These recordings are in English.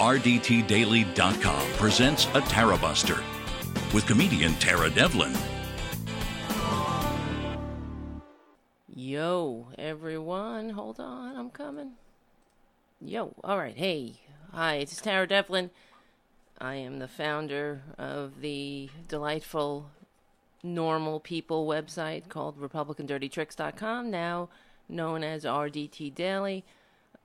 RDTDaily.com presents a Tara Buster with comedian Tara Devlin. Yo, everyone, hold on, I'm coming. Yo, all right, hey, hi, it's Tara Devlin. I am the founder of the delightful normal people website called RepublicanDirtyTricks.com, now known as RDT Daily.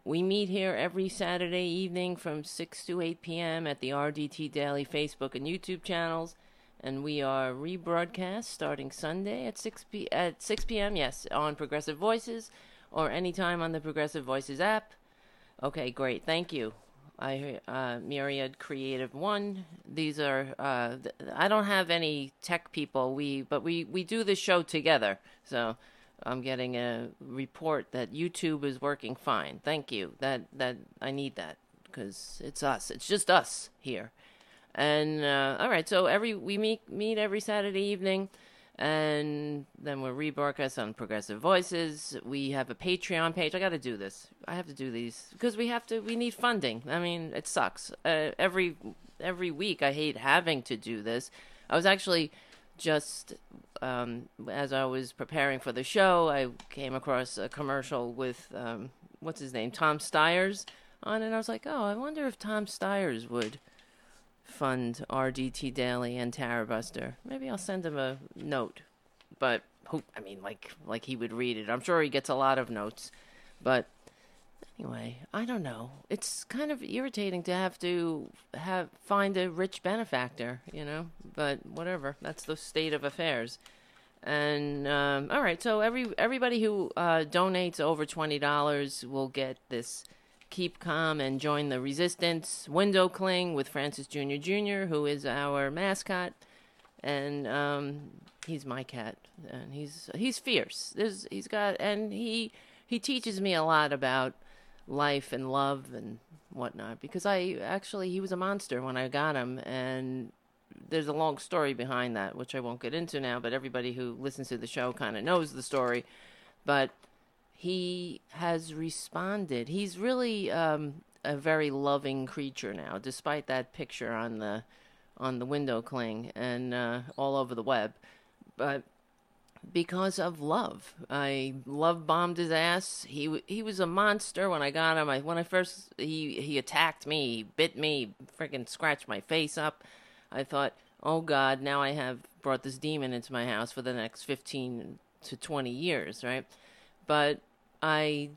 We meet here every Saturday evening from 6 to 8 p.m. at the RDT Daily Facebook and YouTube channels, and we are rebroadcast starting Sunday at 6 p- at 6 p.m. Yes, on Progressive Voices or anytime on the Progressive Voices app. Okay, great. Thank you. I uh, Myriad Creative One. These are uh, th- I don't have any tech people. We but we we do the show together. So I'm getting a report that YouTube is working fine. Thank you. That that I need that because it's us. It's just us here. And uh, all right, so every we meet meet every Saturday evening, and then we're rebroadcast on Progressive Voices. We have a Patreon page. I got to do this. I have to do these because we have to. We need funding. I mean, it sucks. Uh, every every week, I hate having to do this. I was actually just um, as I was preparing for the show, I came across a commercial with um, what's his name, Tom Stiers, on. And I was like, oh, I wonder if Tom Stiers would fund RDT Daily and Tara Buster. Maybe I'll send him a note. But who? I mean, like like he would read it. I'm sure he gets a lot of notes. But anyway, I don't know. It's kind of irritating to have to have find a rich benefactor, you know. But whatever. That's the state of affairs. And um, all right, so every everybody who uh, donates over twenty dollars will get this keep calm and join the resistance window cling with Francis Jr. Jr., who is our mascot, and um, he's my cat, and he's he's fierce. There's he's got and he he teaches me a lot about life and love and whatnot because I actually he was a monster when I got him and there's a long story behind that which I won't get into now but everybody who listens to the show kind of knows the story. But he has responded. He's really um, a very loving creature now despite that picture on the on the window cling and uh, all over the web. But because of love. I love bombed his ass. He he was a monster when I got him. I when I first he he attacked me, he bit me, freaking scratched my face up. I thought, "Oh god, now I have brought this demon into my house for the next 15 to 20 years, right?" But I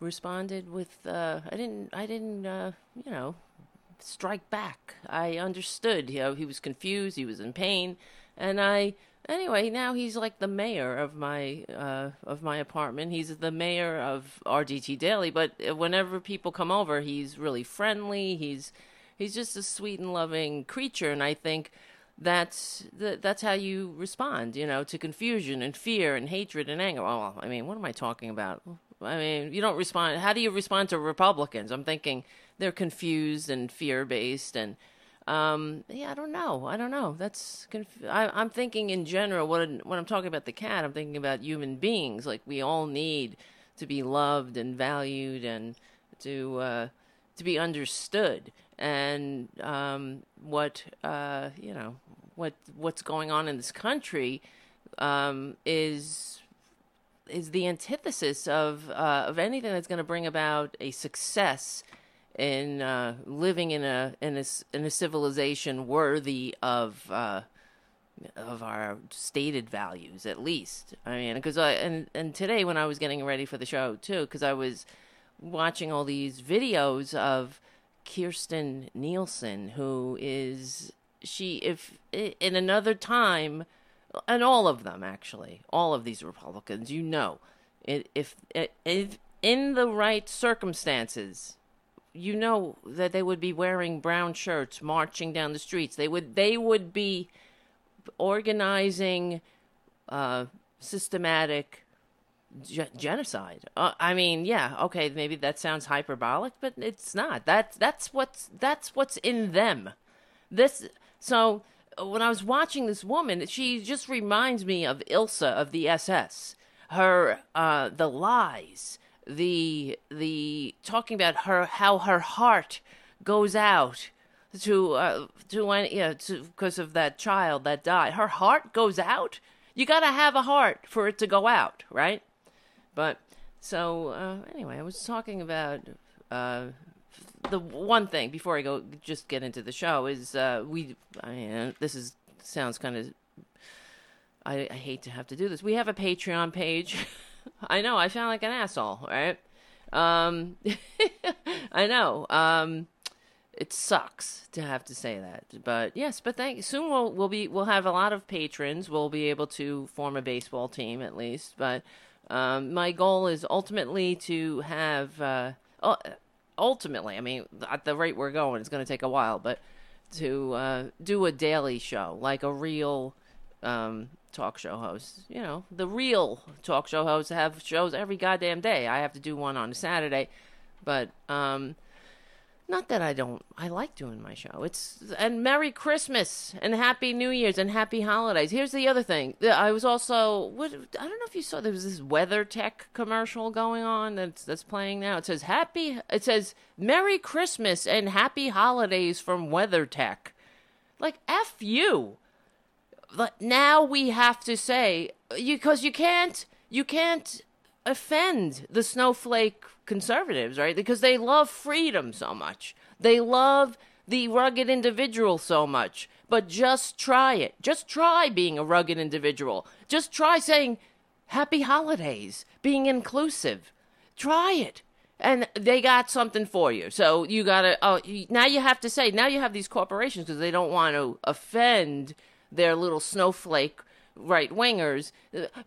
responded with uh I didn't I didn't uh, you know, strike back. I understood, you know, he was confused, he was in pain, and I Anyway, now he's like the mayor of my uh, of my apartment. He's the mayor of RDT Daily. But whenever people come over, he's really friendly. He's he's just a sweet and loving creature, and I think that's the, that's how you respond, you know, to confusion and fear and hatred and anger. Well, I mean, what am I talking about? I mean, you don't respond. How do you respond to Republicans? I'm thinking they're confused and fear based and um, yeah, I don't know. I don't know. That's conf- I, I'm thinking in general. When when I'm talking about the cat, I'm thinking about human beings. Like we all need to be loved and valued and to uh, to be understood. And um, what uh, you know, what what's going on in this country um, is is the antithesis of uh, of anything that's going to bring about a success in uh, living in a in a in a civilization worthy of uh, of our stated values, at least. I mean, because I and and today when I was getting ready for the show too, because I was watching all these videos of Kirstjen Nielsen, who is she if in another time, and all of them actually, all of these Republicans, you know, if if in the right circumstances you know that they would be wearing brown shirts marching down the streets. They would they would be organizing uh, systematic ge- genocide. Uh, i mean yeah okay maybe that sounds hyperbolic but it's not. That's that's what's that's what's in them. This so when i was watching this woman she just reminds me of ilsa of the ss her uh the lies the the talking about her how her heart goes out to uh, to any you know, because of that child that died. Her heart goes out. You got to have a heart for it to go out, right? But so uh, anyway, I was talking about uh, the one thing before I go just get into the show is uh, we. I mean, this is sounds kind of. I, I hate to have to do this. We have a Patreon page. I know. I sound like an asshole, right? Um, I know. Um, it sucks to have to say that, but yes. But thank soon we'll we'll be we'll have a lot of patrons. We'll be able to form a baseball team at least. But um, my goal is ultimately to have. Uh, ultimately, I mean, at the rate we're going, it's going to take a while, but to uh, do a daily show like a real um, talk show hosts. You know, the real talk show hosts have shows every goddamn day. I have to do one on a Saturday, but um, not that I don't. I like doing my show. It's and Merry Christmas and Happy New Year's and Happy Holidays. Here's the other thing. I was also. What, I don't know if you saw. There was this WeatherTech commercial going on that's that's playing now. It says Happy. It says Merry Christmas and Happy Holidays from WeatherTech. Like f you. But now we have to say because you, can't. You can't offend the snowflake conservatives, right? Because they love freedom so much. They love the rugged individual so much. But just try it. Just try being a rugged individual. Just try saying happy holidays, being inclusive. Try it. And they got something for you. So you got to, oh, now you have to say, now you have these corporations because they don't want to offend their little snowflake right wingers.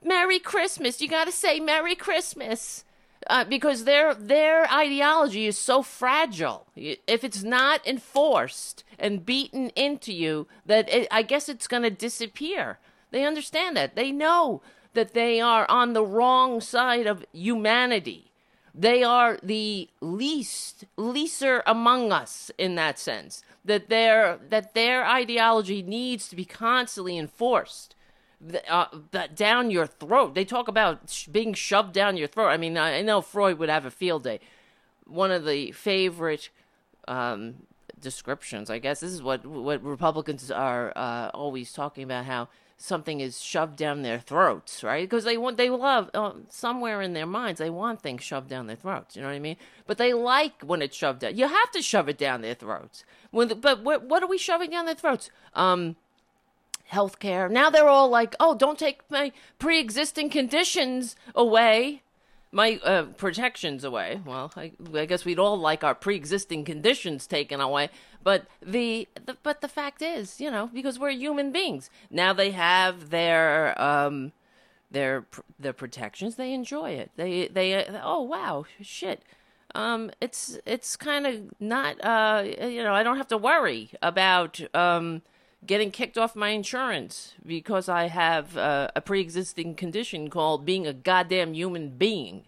Merry Christmas. You got to say Merry Christmas. Uh, because their their ideology is so fragile. If it's not enforced and beaten into you, that it, I guess it's going to disappear. They understand that. They know that they are on the wrong side of humanity. They are the least leaser among us in that sense. That their that their ideology needs to be constantly enforced uh, down your throat. They talk about sh- being shoved down your throat. I mean, I, know Freud would have a field day. One of the favorite um, descriptions, I guess, this is what what Republicans are uh, always talking about how something is shoved down their throats, right? Because they want, they love uh, somewhere in their minds, they want things shoved down their throats. You know what I mean? But they like when it's shoved down. You have to shove it down their throats. When, the, but what, what are we shoving down their throats? Um, health care. Now they're all like, oh, don't take my pre existing conditions away, my uh, protections away. Well, I, I, guess we'd all like our pre existing conditions taken away. But the, the, but the fact is, you know, because we're human beings. Now they have their um their their protections. They enjoy it. They they oh wow shit. Um, it's it's kind of not uh you know I don't have to worry about um getting kicked off my insurance because I have uh, a pre existing condition called being a goddamn human being.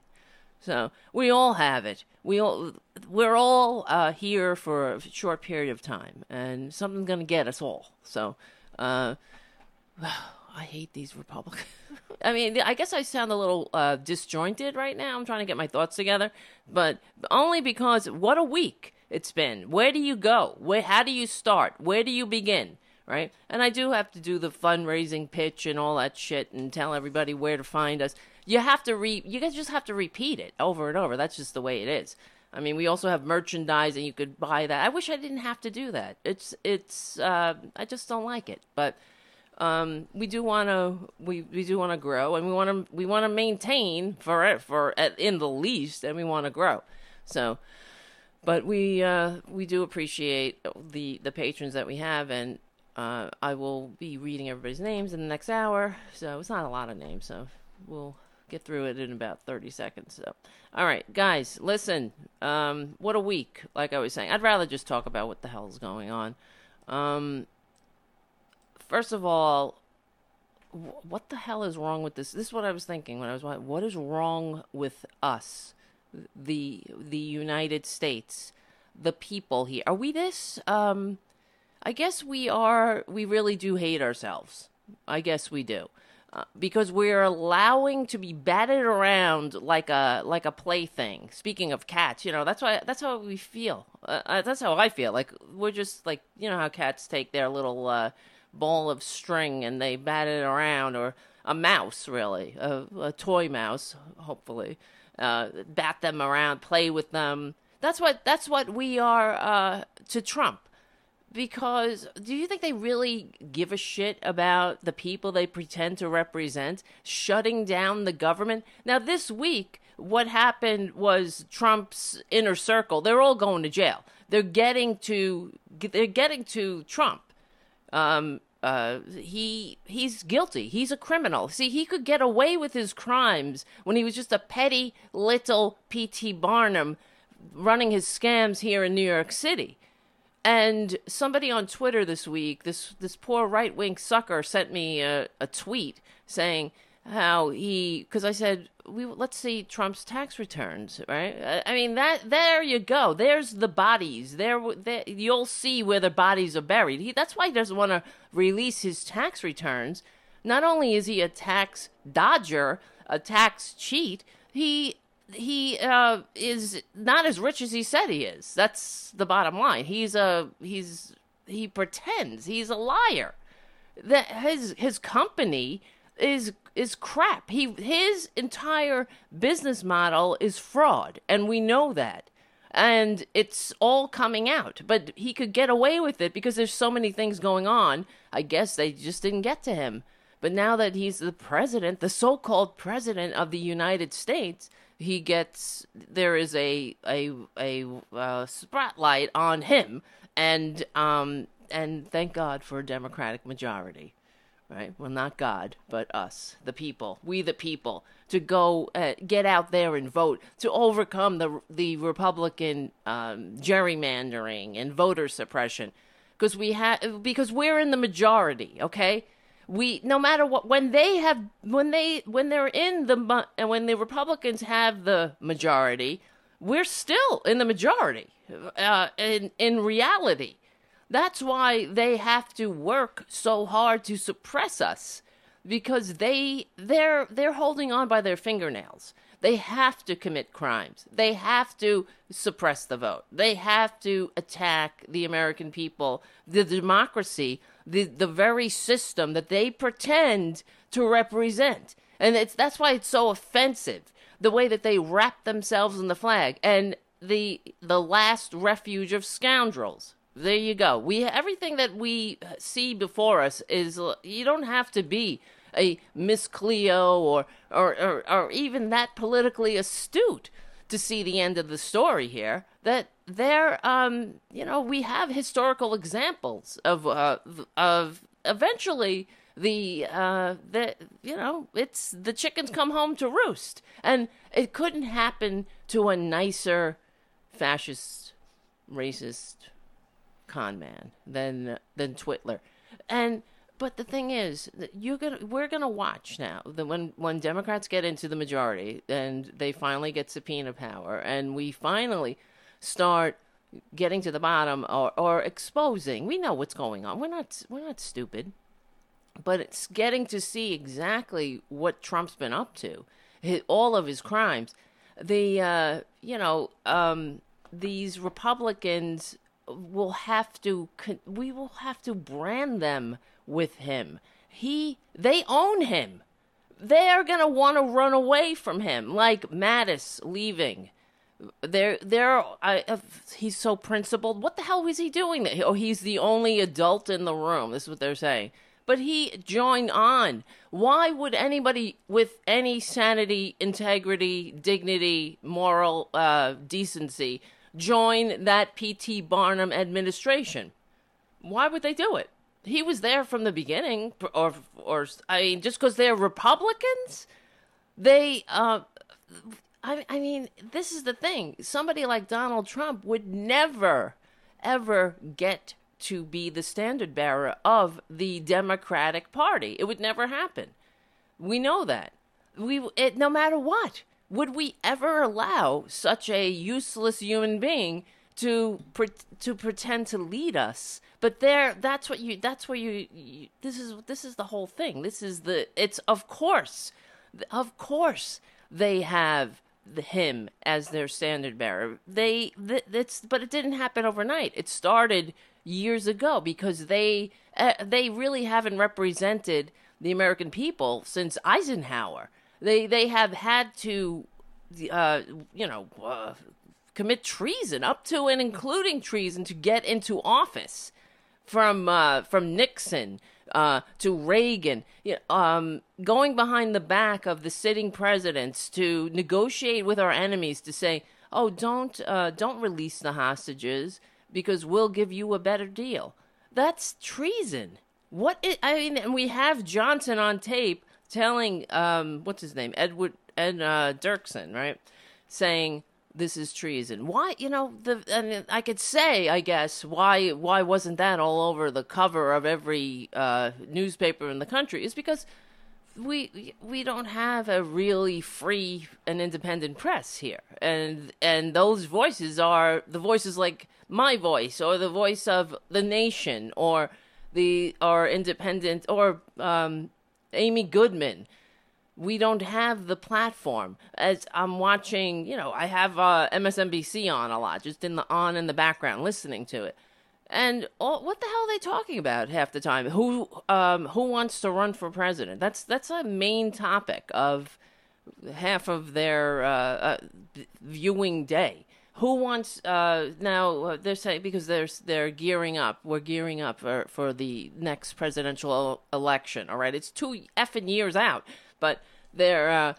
So we all have it. We all we're all uh, here for a short period of time, and something's gonna get us all. So, uh, I hate these Republicans. I mean, I guess I sound a little uh, disjointed right now. I'm trying to get my thoughts together, but only because what a week it's been. Where do you go? Where? How do you start? Where do you begin? right? And I do have to do the fundraising pitch and all that shit and tell everybody where to find us. You have to re you guys just have to repeat it over and over. That's just the way it is. I mean, we also have merchandise and you could buy that. I wish I didn't have to do that. It's it's uh, I just don't like it. But um, we do want to we, we do want to grow and we want to we want to maintain for it for at, in the least and we want to grow. So but we uh, we do appreciate the the patrons that we have and uh, I will be reading everybody's names in the next hour, so it's not a lot of names, so we'll get through it in about 30 seconds. So, all right, guys, listen. Um, what a week! Like I was saying, I'd rather just talk about what the hell is going on. Um, first of all, what the hell is wrong with this? This is what I was thinking when I was what is wrong with us, the the United States, the people here? Are we this? Um, I guess we are, we really do hate ourselves. I guess we do. Because we're allowing to be batted around like a like a plaything. Speaking of cats, you know that's why that's how we feel. Uh, uh, that's how I feel. Like we're just like you know how cats take their little uh, ball of string and they bat it around, or a mouse, really, a, a toy mouse, hopefully, uh, bat them around, play with them. That's what that's what we are uh, to Trump because do you think they really give a shit about the people they pretend to represent shutting down the government? Now, this week, what happened was Trump's inner circle. They're all going to jail. They're getting to they're getting to Trump. Um, uh, he he's guilty. He's a criminal. See, he could get away with his crimes when he was just a petty little P.T. Barnum running his scams here in New York City. And somebody on Twitter this week, this this poor right wing sucker, sent me a, a tweet saying how he because I said we let's see Trump's tax returns, right? I mean that there you go. There's the bodies. There, there you'll see where the bodies are buried. He, that's why he doesn't want to release his tax returns. Not only is he a tax dodger, a tax cheat, he he uh, is not as rich as he said he is. That's the bottom line. He's a he's he pretends he's a liar. That his his company is is crap. He his entire business model is fraud, and we know that. And it's all coming out. But he could get away with it because there's so many things going on. I guess they just didn't get to him. But now that he's the president, the so-called president of the United States, he gets there is a a a uh, spotlight on him, and um and thank God for a Democratic majority, right? Well, not God, but us, the people, we the people, to go uh, get out there and vote to overcome the the Republican um, gerrymandering and voter suppression, because we have because we're in the majority, okay we no matter what when they have when they when they're in the and when the Republicans have the majority, we're still in the majority. Uh, in in reality, that's why they have to work so hard to suppress us because they they're they're holding on by their fingernails. They have to commit crimes. They have to suppress the vote. They have to attack the American people, the democracy the the very system that they pretend to represent. And it's that's why it's so offensive the way that they wrap themselves in the flag and the the last refuge of scoundrels. There you go. We everything that we see before us is you don't have to be a Miss Cleo or or, or, or even that politically astute to see the end of the story here. That there, um, you know, we have historical examples of uh, of eventually the uh, the you know it's the chickens come home to roost, and it couldn't happen to a nicer fascist, racist con man than than Twitler, and but the thing is, you're gonna we're gonna watch now that when when Democrats get into the majority and they finally get subpoena power, and we finally start getting to the bottom or, or exposing. We know what's going on. We're not we're not stupid. But it's getting to see exactly what Trump's been up to, his, all of his crimes. The uh, you know um, these Republicans will have to we will have to brand them with him. He they own him. They are going to want to run away from him like Mattis leaving they're they're I, uh, he's so principled. What the hell was he doing? Oh, he's the only adult in the room. This is what they're saying. But he joined on. Why would anybody with any sanity, integrity, dignity, moral uh, decency join that P.T. Barnum administration? Why would they do it? He was there from the beginning, or or I mean, just because they're Republicans, they uh, I, I mean, this is the thing. Somebody like Donald Trump would never, ever get to be the standard bearer of the Democratic Party. It would never happen. We know that. We, it, no matter what, would we ever allow such a useless human being to pre- to pretend to lead us. But there, that's what you. That's where you, you. This is this is the whole thing. This is the. It's of course, of course they have the, him as their standard bearer. They. Th- it's but it didn't happen overnight. It started years ago because they uh, they really haven't represented the American people since Eisenhower. They they have had to, uh, you know, uh, commit treason up to and including treason to get into office from uh, from Nixon uh, to Reagan, um, going behind the back of the sitting presidents to negotiate with our enemies to say, "Oh, don't uh, don't release the hostages because we'll give you a better deal." That's treason. What is, I mean, and we have Johnson on tape telling um, what's his name, Edward Ed uh, Dirksen, right, saying this is treason. Why, you know, the mean, I could say, I guess, why why wasn't that all over the cover of every uh, newspaper in the country? Is because we we don't have a really free and independent press here, and and those voices are the voices like my voice or the voice of the nation or the or independent or um, Amy Goodman. We don't have the platform. As I'm watching, you know, I have uh, MSNBC on a lot, just in the on in the background, listening to it. And all, what the hell are they talking about half the time? Who um, who wants to run for president? That's that's a main topic of half of their uh, uh, viewing day who wants uh, now? Uh, they're saying because they're they're gearing up. We're gearing up for for the next presidential election. All right, it's two effing years out, but they're. Uh,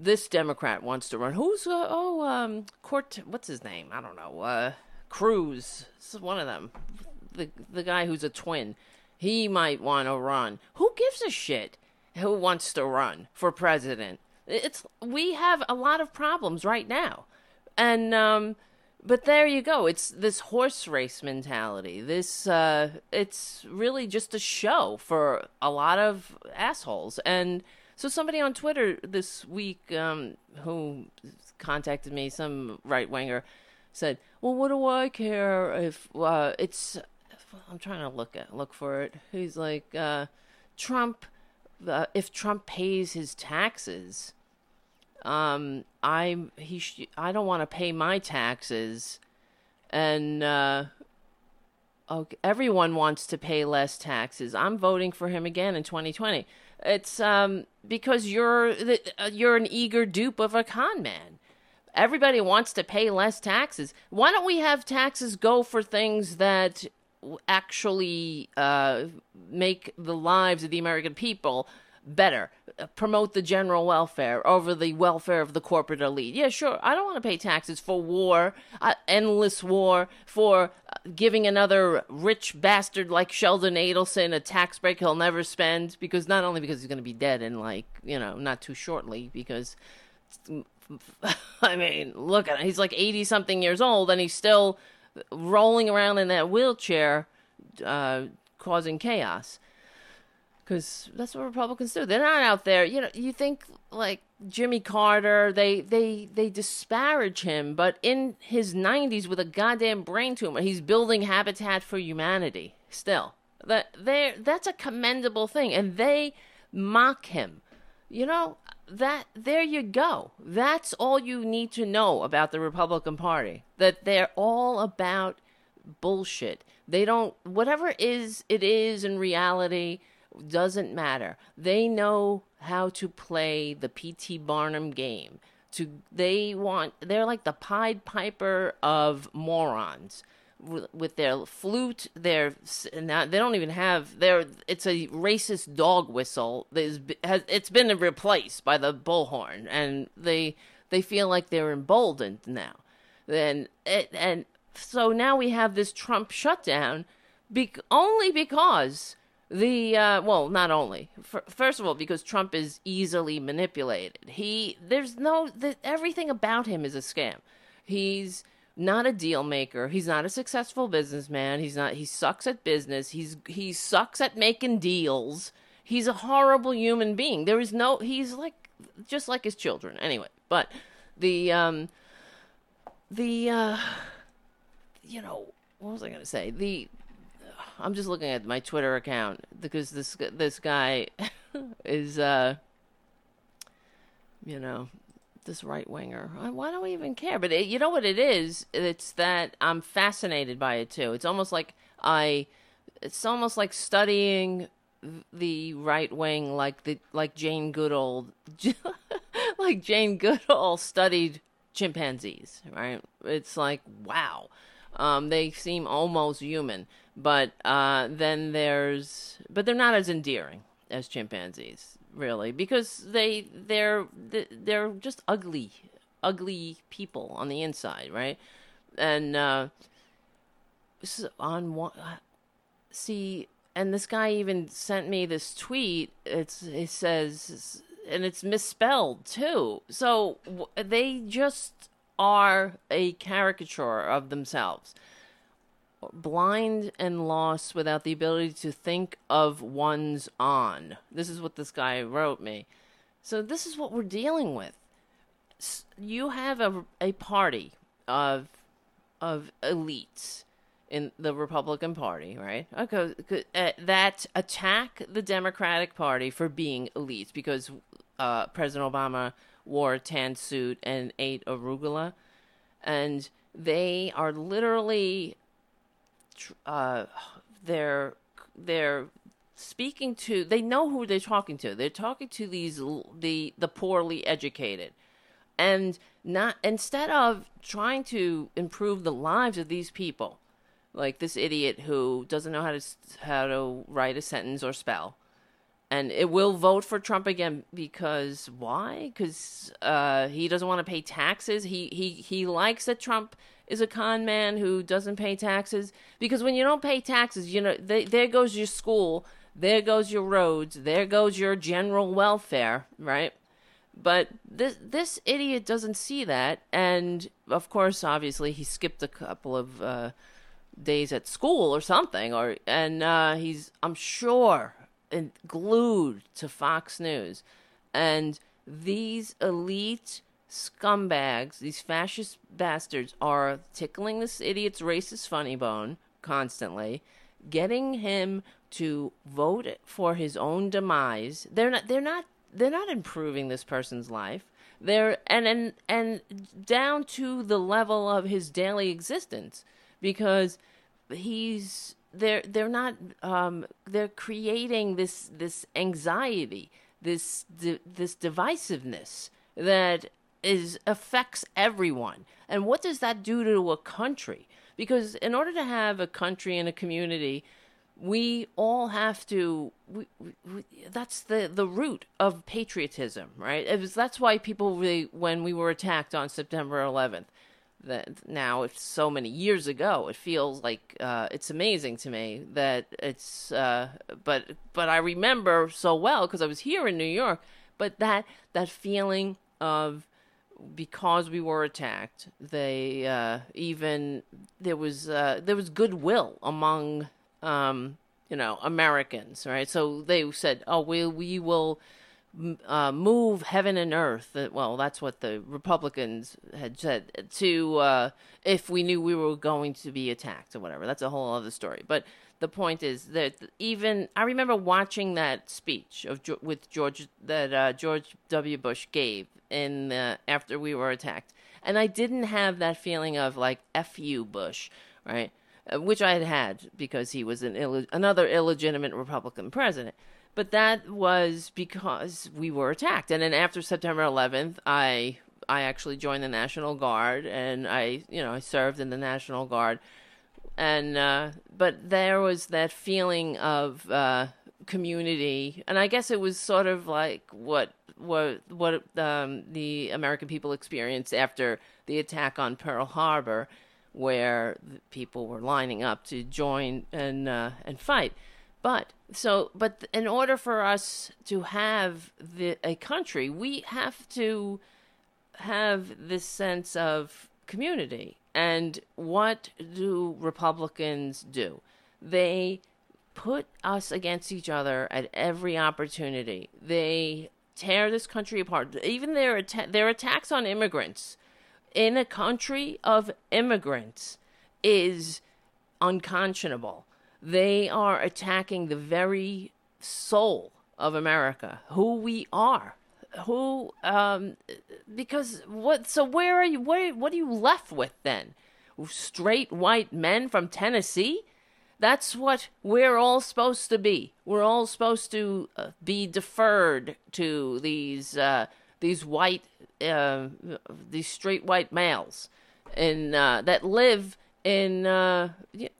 this Democrat wants to run. Who's uh, oh um Court? What's his name? I don't know. Uh, Cruz. This is one of them. The the guy who's a twin. He might want to run. Who gives a shit? Who wants to run for president? It's we have a lot of problems right now, and um, but there you go. It's this horse race mentality. This uh, it's really just a show for a lot of assholes. And so somebody on Twitter this week um, who contacted me, some right winger, said, "Well, what do I care if uh, it's?" I'm trying to look at look for it. He's like, uh, Trump. Uh, if Trump pays his taxes, um, I'm he. Sh- I don't want to pay my taxes, and uh, okay, everyone wants to pay less taxes. I'm voting for him again in 2020. It's um because you're the, uh, you're an eager dupe of a con man. Everybody wants to pay less taxes. Why don't we have taxes go for things that actually uh, make the lives of the American people better? promote the general welfare over the welfare of the corporate elite. Yeah, sure. I don't want to pay taxes for war, uh, endless war, for uh, giving another rich bastard like Sheldon Adelson a tax break he'll never spend because not only because he's going to be dead in like, you know, not too shortly because I mean, look at him. He's like 80 something years old and he's still rolling around in that wheelchair uh, causing chaos because that's what Republicans do. They're not out there. You know, you think like Jimmy Carter, they they they disparage him, but in his 90s with a goddamn brain tumor, he's building Habitat for Humanity. Still, that they that's a commendable thing, and they mock him. You know that there you go. That's all you need to know about the Republican Party. That they're all about bullshit. They don't whatever is it is in reality doesn't matter. They know how to play the P.T. Barnum game. To they want they're like the Pied Piper of morons with their flute. Their now they don't even have their. It's a racist dog whistle. Has it's been replaced by the bullhorn, and they they feel like they're emboldened now. Then it, and so now we have this Trump shutdown, be, only because the uh, well, not only For, first of all because Trump is easily manipulated. He there's no the, everything about him is a scam. He's not a deal maker. He's not a successful businessman. He's not. He sucks at business. He's he sucks at making deals. He's a horrible human being. There is no. He's like just like his children. Anyway, but the um the uh you know, what was I going to say? The I'm just looking at my Twitter account because this this guy is uh you know this right winger. Why do I even care? But it, you know what it is? It's that I'm fascinated by it too. It's almost like I it's almost like studying the right wing like the like Jane Goodall like Jane Goodall studied chimpanzees, right? It's like wow. Um, they seem almost human, but uh, then there's but they're not as endearing as chimpanzees, really, because they they're they're just ugly, ugly people on the inside, right? And uh, on one, see, and this guy even sent me this tweet. It's it says, and it's misspelled too. So they just are a caricature of themselves blind and lost without the ability to think of one's on. This is what this guy wrote me. So this is what we're dealing with. You have a, a party of of elites in the Republican Party, right? Okay, uh, that attack the Democratic Party for being elites because uh, President Obama wore a tan suit and ate arugula, and they are literally uh, they're they're speaking to they know who they're talking to. They're talking to these the the poorly educated. And not instead of trying to improve the lives of these people like this idiot who doesn't know how to how to write a sentence or spell and it will vote for Trump again because why? Because uh, he doesn't want to pay taxes. He he he likes that Trump is a con man who doesn't pay taxes because when you don't pay taxes, you know, they, there goes your school, there goes your roads, there goes your general welfare, right? But this this idiot doesn't see that, and of course, obviously, he skipped a couple of uh, days at school or something, or and uh, he's I'm sure glued to Fox News, and these elite scumbags, these fascist bastards, are tickling this idiot's racist funny bone constantly, getting him to vote for his own demise. They're not. They're not. They're not improving this person's life. They're and and and down to the level of his daily existence because he's they're they're not um, they're creating this this anxiety this this divisiveness that is affects everyone. And what does that do to a country? Because in order to have a country and a community, we all have to. We, we, that's the the root of patriotism, right? Was, that's why people really, when we were attacked on September 11th, that now it's so many years ago, it feels like uh, it's amazing to me that it's. Uh, but but I remember so well because I was here in New York. But that that feeling of because we were attacked, they uh, even there was uh, there was goodwill among um, you know Americans, right? So they said, "Oh, we we will." Uh, move heaven and earth. Well, that's what the Republicans had said to uh, if we knew we were going to be attacked or whatever. That's a whole other story. But the point is that even I remember watching that speech of with George that uh, George W. Bush gave in after we were attacked, and I didn't have that feeling of like "f you, Bush," right? Uh, which I had had because he was an Ill- another illegitimate Republican president. But that was because we were attacked, and then after September 11th, I I actually joined the National Guard, and I you know I served in the National Guard, and uh, but there was that feeling of uh, community, and I guess it was sort of like what what what um, the American people experienced after the attack on Pearl Harbor, where people were lining up to join and uh, and fight. But so, but in order for us to have the, a country, we have to have this sense of community. And what do Republicans do? They put us against each other at every opportunity. They tear this country apart. Even their atta- their attacks on immigrants in a country of immigrants is unconscionable. They are attacking the very soul of America, who we are, who um, because what? So where are you? Where what are you left with then? Straight white men from Tennessee? That's what we're all supposed to be. We're all supposed to uh, be deferred to these uh, these white uh, these straight white males and uh, that live in uh,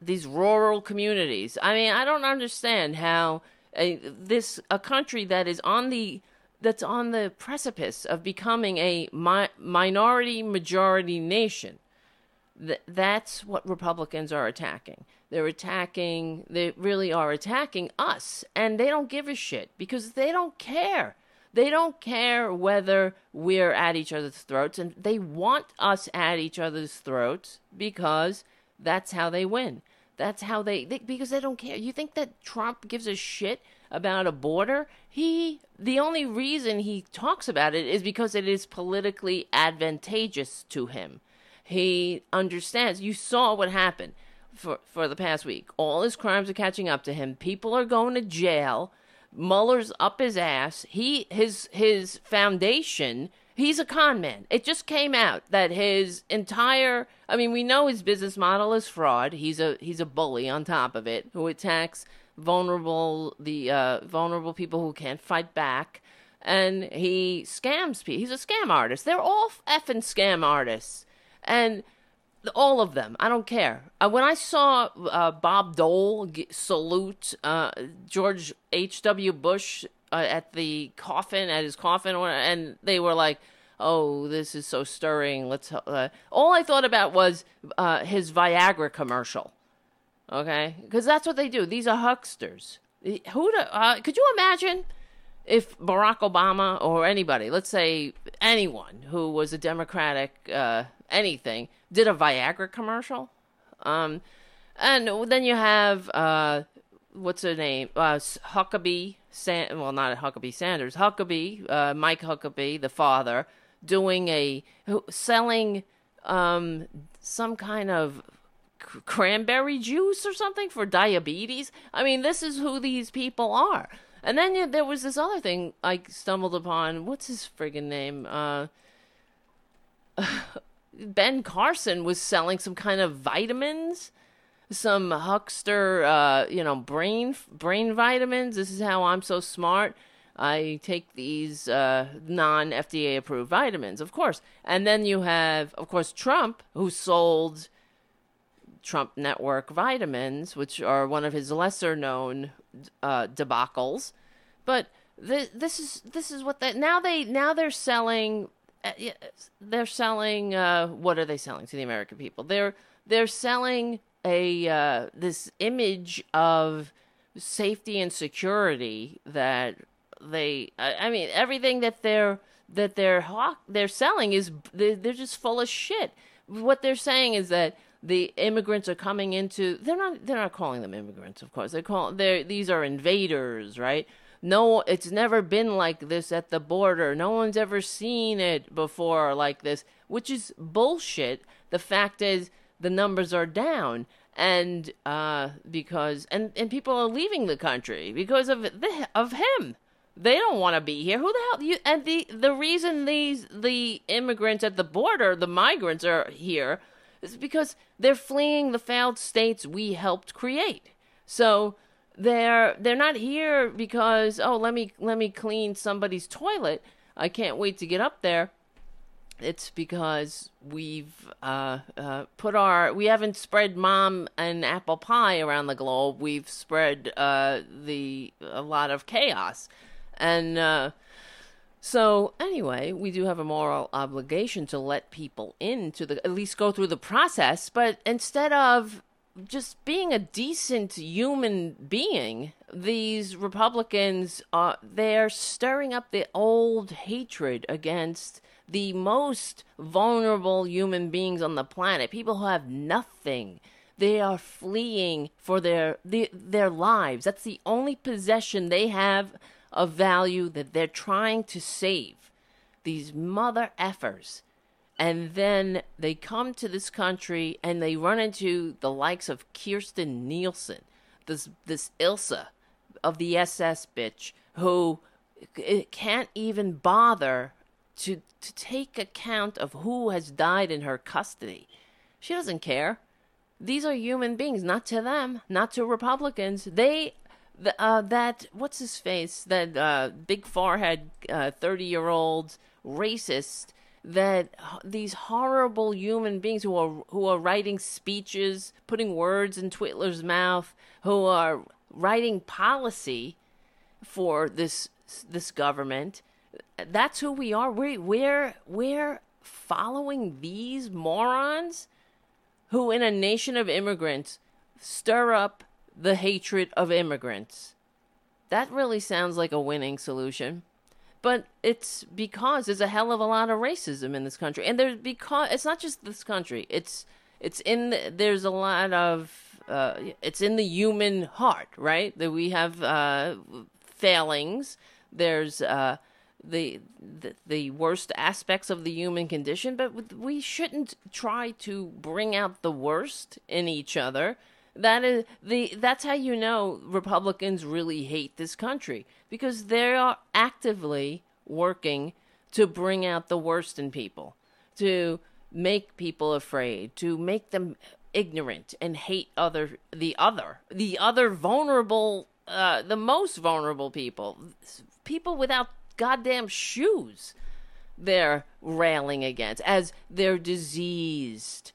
these rural communities. I mean, I don't understand how a, this a country that is on the that's on the precipice of becoming a mi- minority majority nation. Th- that's what Republicans are attacking. They're attacking. They really are attacking us, and they don't give a shit because they don't care. They don't care whether we're at each other's throats, and they want us at each other's throats because that's how they win. That's how they, they because they don't care. You think that Trump gives a shit about a border? He the only reason he talks about it is because it is politically advantageous to him. He understands. You saw what happened for for the past week. All his crimes are catching up to him. People are going to jail. Mueller's up his ass. He his his foundation. He's a con man. It just came out that his entire I mean, we know his business model is fraud. He's a he's a bully on top of it who attacks vulnerable the uh, vulnerable people who can't fight back, and he scams people. He's a scam artist. They're all effing scam artists, and all of them. I don't care. Uh, when I saw uh, Bob Dole get, salute uh, George H. W. Bush uh, at the coffin, at his coffin, and they were like, "Oh, this is so stirring." Let's. Uh, all I thought about was uh, his Viagra commercial. Okay, because that's what they do. These are hucksters. Who? Do, could you imagine? if Barack Obama or anybody, let's say anyone who was a Democratic anything, did a Viagra commercial. Um, and then you have uh, what's her name? Uh, Huckabee. San- well, not Huckabee Sanders. Huckabee, uh, Mike Huckabee, the father, doing a selling um, some kind of cranberry juice or something for diabetes. I mean, this is who these people are. And then yeah, there was this other thing I stumbled upon. What's his friggin' name? Uh, Ben Carson was selling some kind of vitamins, some huckster, uh, you know, brain brain vitamins. This is how I'm so smart. I take these uh, non FDA approved vitamins, of course. And then you have, of course, Trump, who sold Trump Network vitamins, which are one of his lesser known uh, debacles. But th- this is this is what that now they now they're selling they're selling uh, what are they selling to the American people? They're they're selling a uh, this image of safety and security that they I, I mean everything that they're that they're hawk they're selling is they're, they're just full of shit. What they're saying is that the immigrants are coming into they're not they're not calling them immigrants of course they call they these are invaders right no it's never been like this at the border. No one's ever seen it before like this which is bullshit. The fact is the numbers are down. And uh because and and people are leaving the country because of the of him. They don't want to be here. Who the hell you and the the reason these the immigrants at the border the migrants are here is because they're fleeing the failed states we helped create. So they're they're not here because oh let me let me clean somebody's toilet. I can't wait to get up there. It's because we've uh, uh, put our we haven't spread mom and apple pie around the globe. We've spread uh, the a lot of chaos, and uh, so anyway, we do have a moral obligation to let people into the at least go through the process. But instead of just being a decent human being, these Republicans uh, are they're stirring up the old hatred against the most vulnerable human beings on the planet, people who have nothing. They are fleeing for their their, their lives. That's the only possession they have of value that they're trying to save. These mother effers. And then they come to this country and they run into the likes of Kirstjen Nielsen, this this Ilsa of the SS bitch who can't even bother to to take account of who has died in her custody. She doesn't care. These are human beings, not to them, not to Republicans. They the, uh, that what's his face that uh, big forehead thirty uh, year old racist that these horrible human beings who are who are writing speeches, putting words in Twitler's mouth, who are writing policy for this this government. That's who we are. We we're we're following these morons who in a nation of immigrants stir up the hatred of immigrants. That really sounds like a winning solution. But it's because there's a hell of a lot of racism in this country. And there's because it's not just this country. It's it's in the, there's a lot of uh, it's in the human heart, right? That we have uh, failings. There's uh, the, the the worst aspects of the human condition, but we shouldn't try to bring out the worst in each other that is the that's how you know Republicans really hate this country because they are actively working to bring out the worst in people, to make people afraid, to make them ignorant and hate other the other, the other vulnerable uh, the most vulnerable people, people without goddamn shoes. They're railing against as they're diseased,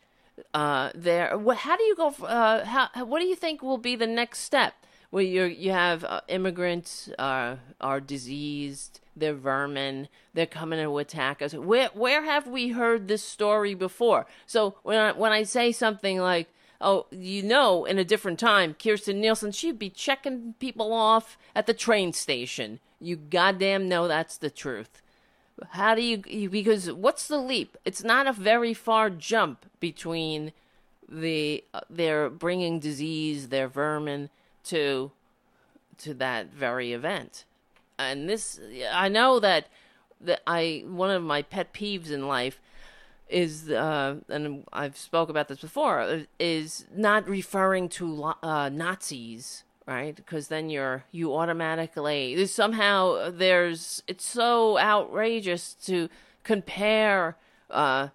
uh, there. How do you go? Uh, how, what do you think will be the next step? Where you you have uh, immigrants are diseased, they're vermin, they're coming to attack us. Where where have we heard this story before? So when I, when I say something like, oh, you know, in a different time, Kirstjen Nielsen, she'd be checking people off at the train station. You goddamn know that's the truth. How do you because what's the leap? It's not a very far jump between the uh, they're bringing disease, their vermin to to that very event. And this I know that that I one of my pet peeves in life is uh, and I've spoke about this before is not referring to uh, Nazis right? Because then you're you automatically somehow there's it's so outrageous to compare uh,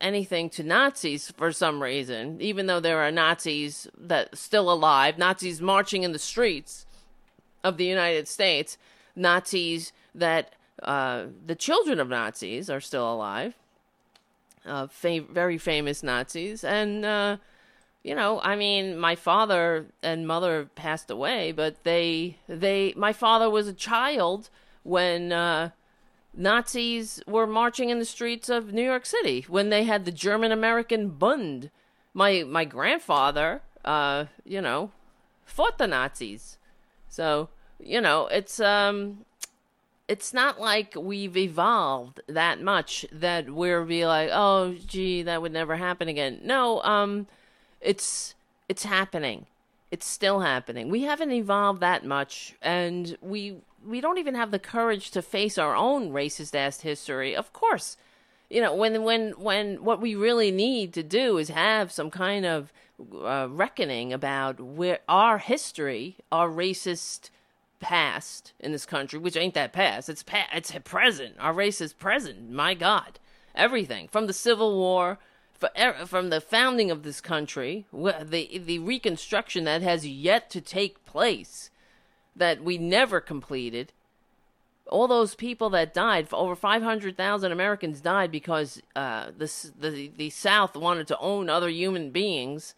anything to Nazis for some reason, even though there are Nazis that still alive, Nazis marching in the streets of the United States, Nazis that uh, the children of Nazis are still alive, uh, fam- very famous Nazis, and uh, you know, I mean, my father and mother passed away, but they they my father was a child when uh, Nazis were marching in the streets of New York City when they had the German American Bund. My my grandfather, uh, you know, fought the Nazis. So, you know, it's um it's not like we've evolved that much that we're be like, oh, gee, that would never happen again. No, um, it's it's happening. It's still happening. We haven't evolved that much, and we we don't even have the courage to face our own racist ass history. Of course, you know when when when what we really need to do is have some kind of uh, reckoning about where our history, our racist past in this country, which ain't that past. It's past. It's present. Our race is present. My God, everything from the Civil War from the founding of this country, the the reconstruction that has yet to take place, that we never completed. All those people that died, over five hundred thousand Americans died because uh, the the the South wanted to own other human beings,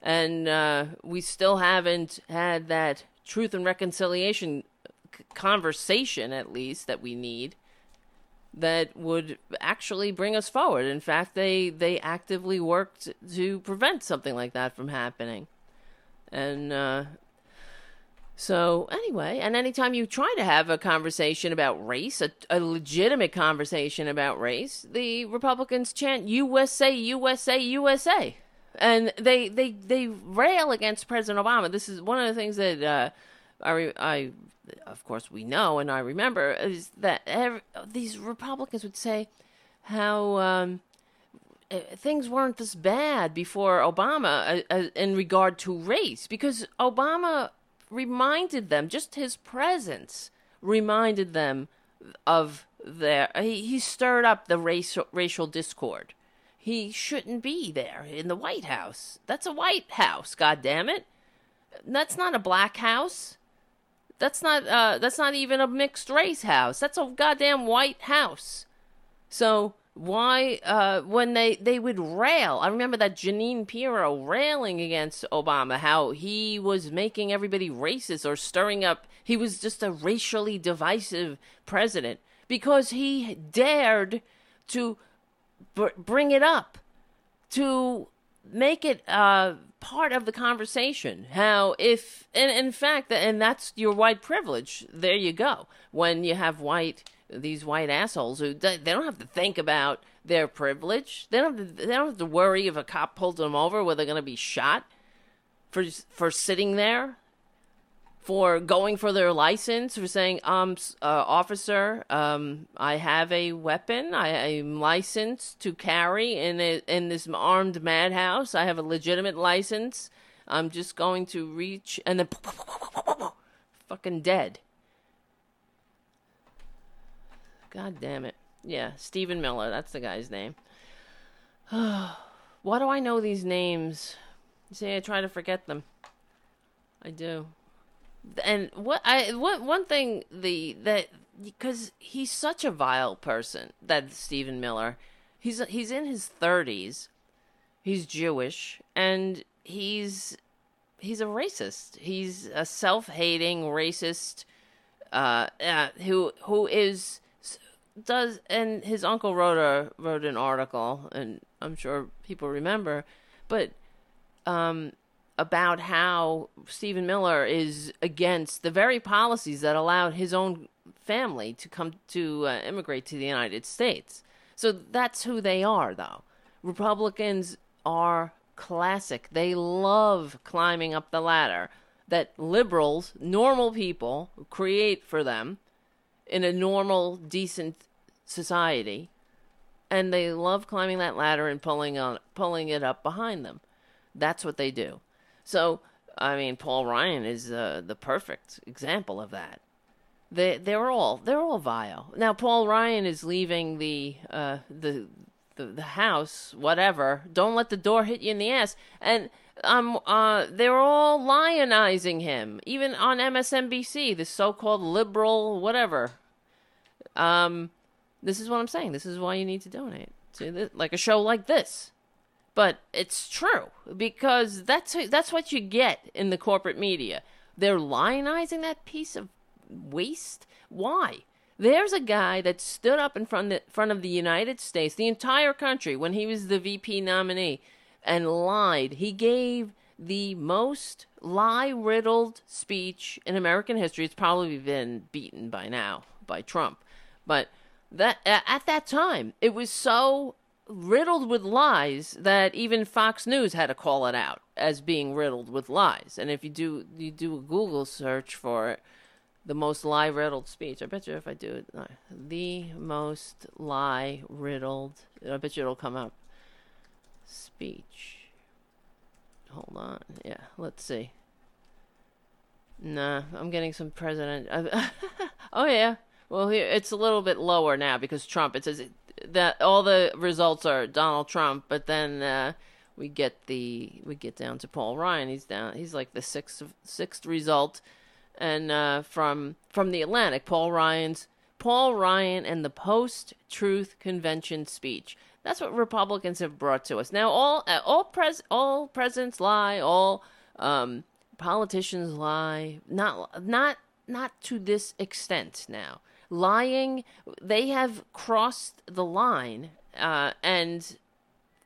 and uh, we still haven't had that truth and reconciliation conversation, at least that we need that would actually bring us forward. In fact, they they actively worked to prevent something like that from happening. And uh, so, anyway, and anytime you try to have a conversation about race, a, a legitimate conversation about race, the Republicans chant USA, USA, USA. And they, they, they rail against President Obama. This is one of the things that uh, I, I of course, we know and I remember is that every, these Republicans would say how um, uh, things weren't this bad before Obama uh, uh, in regard to race because Obama reminded them, just his presence reminded them of their. He, he stirred up the racial racial discord. He shouldn't be there in the White House. That's a White House, God damn it. That's not a black house. That's not uh that's not even a mixed race house. That's a goddamn white house. So why uh when they they would rail i remember that Jeanine Pirro railing against obama how he was making everybody racist or stirring up he was just a racially divisive president because he dared to br- bring it up to make it uh part of the conversation. How if and in fact and that's your white privilege. There you go. When you have white these white assholes who they don't have to think about their privilege. They don't have to, they don't have to worry if a cop pulls them over whether they're going to be shot for for sitting there, for going for their license, for saying, "Um, uh, officer, um, I have a weapon. I am licensed to carry in a, in this armed madhouse. I have a legitimate license. I'm just going to reach and then fucking dead." God damn it. Yeah, Stephen Miller. That's the guy's name. Why do I know these names? See, I try to forget them. I do. And what I what one thing the that because he's such a vile person that Stephen Miller. He's he's in his 30s. He's Jewish and he's he's a racist. He's a self-hating racist uh, uh who who is does and his uncle wrote a wrote an article and I'm sure people remember but um about how Stephen Miller is against the very policies that allowed his own family to come to uh, immigrate to the United States. So that's who they are though. Republicans are classic. They love climbing up the ladder that liberals, normal people create for them in a normal, decent society, and they love climbing that ladder and pulling on pulling it up behind them. That's what they do. So, I mean, Paul Ryan is uh, the perfect example of that. They they're all they're all vile. Now, Paul Ryan is leaving the uh, the, the the house. Whatever. Don't let the door hit you in the ass. And um, uh, they're all lionizing him, even on MSNBC, the so-called liberal whatever. Um, this is what I'm saying. This is why you need to donate to like a show like this. But it's true because that's that's what you get in the corporate media. They're lionizing that piece of waste. Why? There's a guy that stood up in front of, front of the United States, the entire country, when he was the VP nominee, and lied. He gave the most lie riddled speech in American history. It's probably been beaten by now by Trump. But that at that time it was so riddled with lies that even Fox News had to call it out as being riddled with lies. And if you do you do a Google search for it, the most lie riddled speech. I bet you if I do it, no, the most lie riddled. I bet you it'll come up. Speech. Hold on. Yeah, let's see. Nah, I'm getting some president. Uh, oh yeah, well, here it's a little bit lower now because Trump. It says that all the results are Donald Trump, but then uh, we get the we get down to Paul Ryan. He's down. He's like the sixth sixth result, and uh, from from the Atlantic, Paul Ryan's Paul Ryan and the post truth convention speech. That's what Republicans have brought to us. Now, all uh, all pres all presidents lie. All um, politicians lie. Not not not to this extent now lying. They have crossed the line, uh, and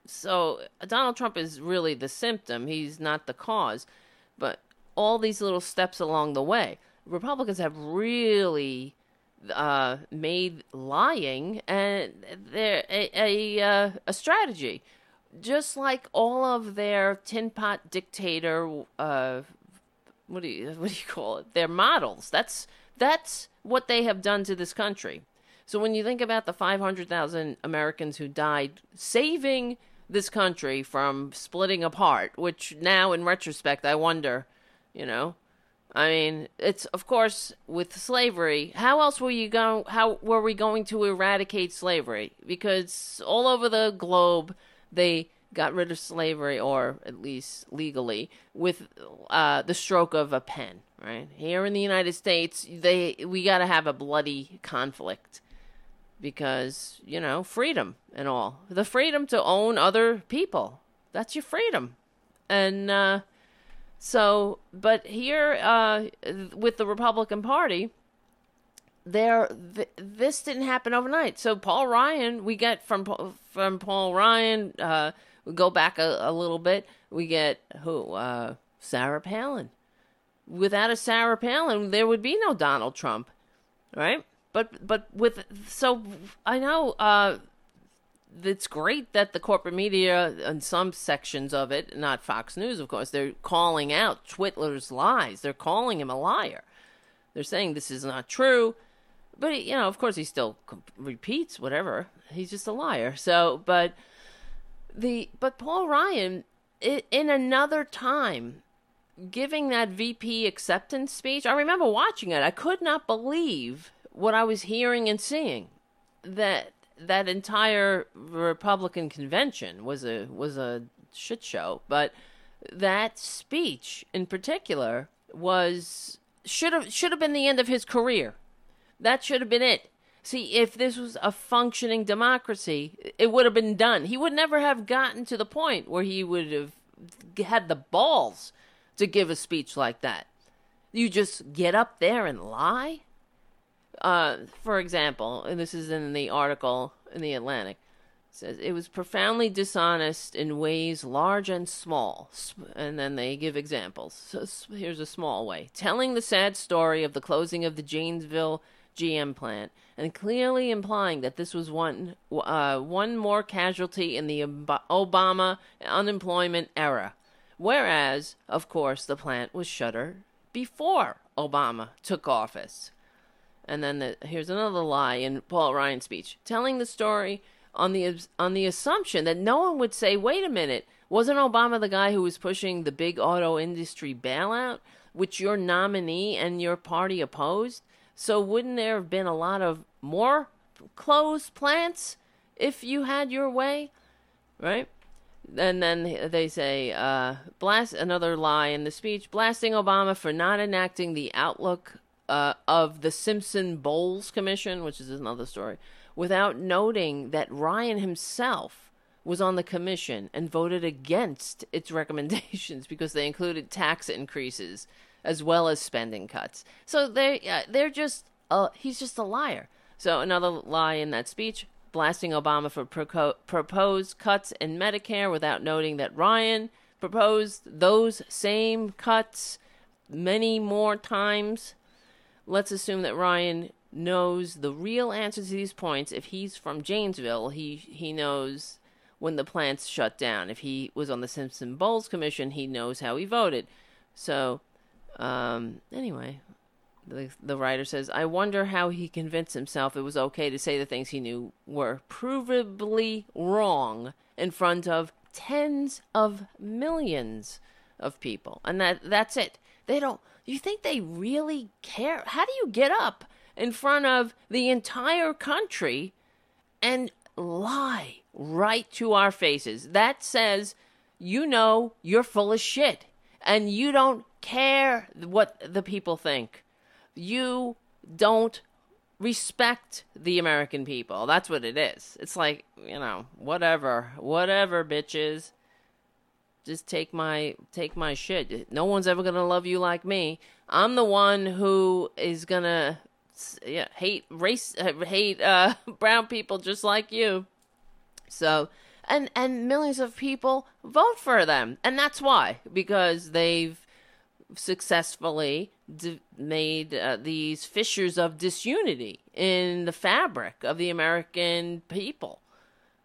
so Donald Trump is really the symptom. He's not the cause, but all these little steps along the way, Republicans have really uh, made lying and they're a a, uh, a strategy, just like all of their tin pot dictator. Uh, what do you what do you call it? Their models. That's that's what they have done to this country. So when you think about the 500,000 Americans who died saving this country from splitting apart, which now in retrospect I wonder, you know, I mean, it's of course with slavery. How else were you going? How were we going to eradicate slavery? Because all over the globe, they got rid of slavery, or at least legally, with uh, the stroke of a pen. Right here in the United States, they we got to have a bloody conflict because you know freedom and all the freedom to own other people. That's your freedom, and. Uh, so, but here uh, with the Republican Party, there th- this didn't happen overnight. So Paul Ryan, we get from from Paul Ryan. Uh, we go back a, a, little bit. We get who uh, Sarah Palin. Without a Sarah Palin, there would be no Donald Trump, right? But but with so I know uh, it's great that the corporate media and some sections of it, not Fox News, of course, they're calling out Twitler's lies. They're calling him a liar. They're saying this is not true. But, you know, of course, he still repeats whatever. He's just a liar. So, but the, but Paul Ryan, in another time, giving that VP acceptance speech, I remember watching it. I could not believe what I was hearing and seeing. That that entire Republican convention was a was a shit show, but that speech in particular was should have should have been the end of his career. That should have been it. See, if this was a functioning democracy, it would have been done. He would never have gotten to the point where he would have had the balls to give a speech like that. You just get up there and lie? Uh, for example, and this is in the article in the Atlantic, says it was profoundly dishonest in ways large and small. And then they give examples. So here's a small way telling the sad story of the closing of the Janesville GM plant and clearly implying that this was one uh, one more casualty in the Obama unemployment era. Whereas, of course, the plant was shuttered before Obama took office. And then the, here's another lie in Paul Ryan's speech, telling the story on the on the assumption that no one would say, "Wait a minute, wasn't Obama the guy who was pushing the big auto industry bailout, which your nominee and your party opposed? So wouldn't there have been a lot of more closed plants if you had your way, right?" And then they say, uh, blast another lie in the speech, blasting Obama for not enacting the outlook uh, of the Simpson Bowles Commission, which is another story, without noting that Ryan himself was on the commission and voted against its recommendations because they included tax increases as well as spending cuts. So they uh, they're just uh, he's just a liar. So another lie in that speech, blasting Obama for proposed cuts in Medicare without noting that Ryan proposed those same cuts many more times let's assume that Ryan knows the real answer to these points. If he's from Janesville, he he knows when the plants shut down. If he was on the Simpson Bowles Commission, he knows how he voted. So, um, anyway, the the writer says, I wonder how he convinced himself it was okay to say the things he knew were provably wrong in front of tens of millions of people, and that that's it. They don't you think they really care? How do you get up in front of the entire country and lie right to our faces? That says you know you're full of shit and you don't care what the people think. You don't respect the American people. That's what it is. It's like, you know, whatever, whatever, bitches just take my take my shit. No one's ever gonna love you like me. I'm the one who is gonna yeah, hate race, uh, hate uh, brown people just like you. So, and and millions of people vote for them, and that's why because they've successfully d- made uh, these fissures of disunity in the fabric of the American people.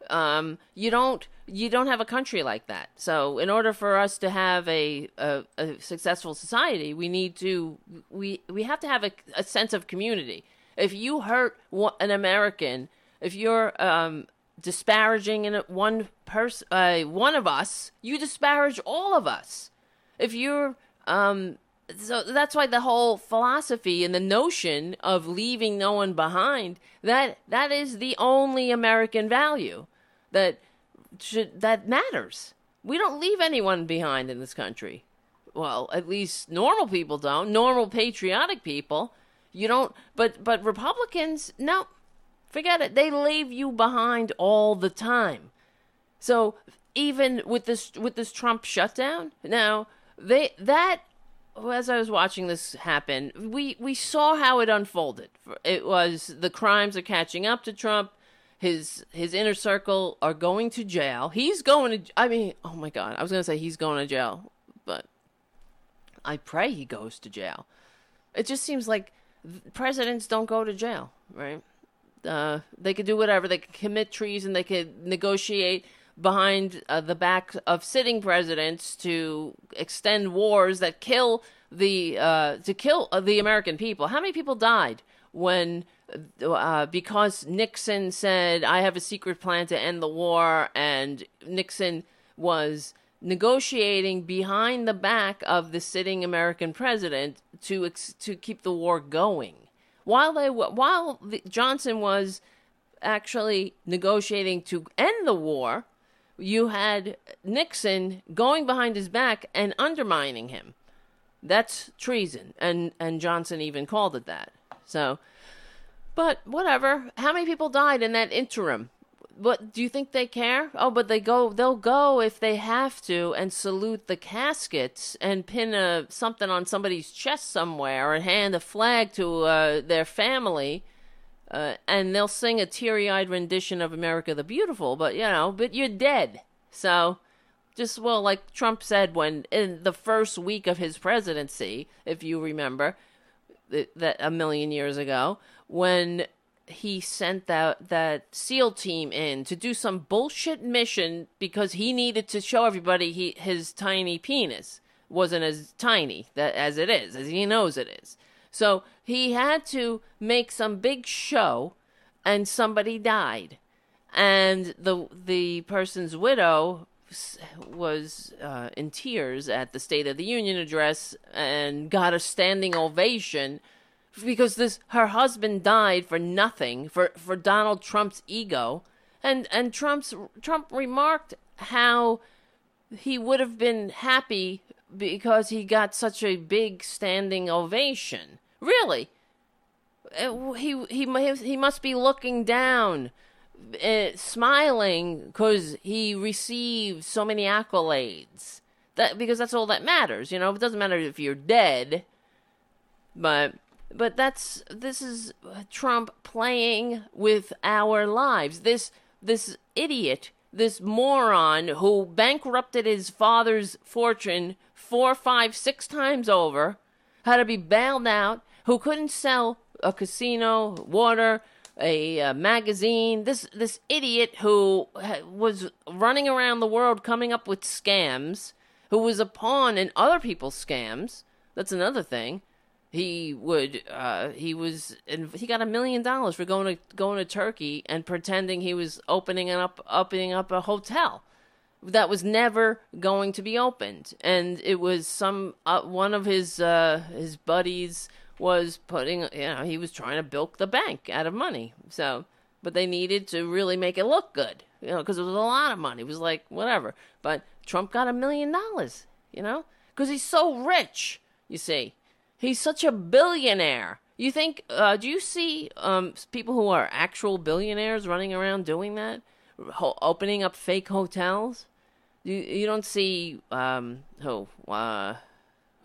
Um, you don't you don't have a country like that. So in order for us to have a, a, a successful society, we need to we we have to have a, a sense of community. If you hurt an American, if you're um, disparaging in one person, uh, one of us, you disparage all of us. If you're, um, so that's why the whole philosophy and the notion of leaving no one behind that that is the only American value that should that matters. We don't leave anyone behind in this country. Well, at least normal people don't. Normal patriotic people, you don't. But but Republicans, no, Forget it. They leave you behind all the time. So even with this with this Trump shutdown, now they that as I was watching this happen, we we saw how it unfolded. It was the crimes are catching up to Trump. His his inner circle are going to jail. He's going to. I mean, oh my God! I was going to say he's going to jail, but I pray he goes to jail. It just seems like presidents don't go to jail, right? Uh, they could do whatever. They could commit treason. They could negotiate behind uh, the back of sitting presidents to extend wars that kill the uh, to kill uh, the American people. How many people died when uh, because Nixon said I have a secret plan to end the war, and Nixon was negotiating behind the back of the sitting American president to ex- to keep the war going while they while the, Johnson was actually negotiating to end the war, you had Nixon going behind his back and undermining him. That's treason, and and Johnson even called it that. So, but whatever. How many people died in that interim? What do you think they care? Oh, but they go. They'll go if they have to and salute the caskets and pin a something on somebody's chest somewhere and hand a flag to uh, their family. Uh, and they'll sing a teary-eyed rendition of "America the Beautiful." But you know, but you're dead. So, just well, like Trump said when in the first week of his presidency, if you remember, that a million years ago, when he sent that that SEAL team in to do some bullshit mission because he needed to show everybody he his tiny penis wasn't as tiny that as it is, as he knows it is. So he had to make some big show, and somebody died, and the the person's widow was uh, in tears at the State of the Union address and got a standing ovation because this her husband died for nothing for for Donald Trump's ego. And and Trump's Trump remarked how he would have been happy because he got such a big standing ovation. Really. Uh, he he he must be looking down uh, smiling because he received so many accolades. That because that's all that matters you know? It doesn't matter if you're dead but but that's this is Trump playing with our lives. This this idiot, this moron who bankrupted his father's fortune four, five, six times over, had to be bailed out, who couldn't sell a casino, water, a, a, magazine. This this idiot who was running around the world coming up with scams, who was a pawn in other people's scams. That's another thing he would uh, he was and he got a million dollars for going to going to Turkey and pretending he was opening up opening up a hotel that was never going to be opened. And it was some uh, one of his uh, his buddies was putting you know he was trying to bilk the bank out of money. So but they needed to really make it look good you know because it was a lot of money. It was like whatever. But Trump got a million dollars you know because he's so rich you see He's such a billionaire. You think? Uh, do you see um, people who are actual billionaires running around doing that, Ho- opening up fake hotels? You you don't see um, who uh,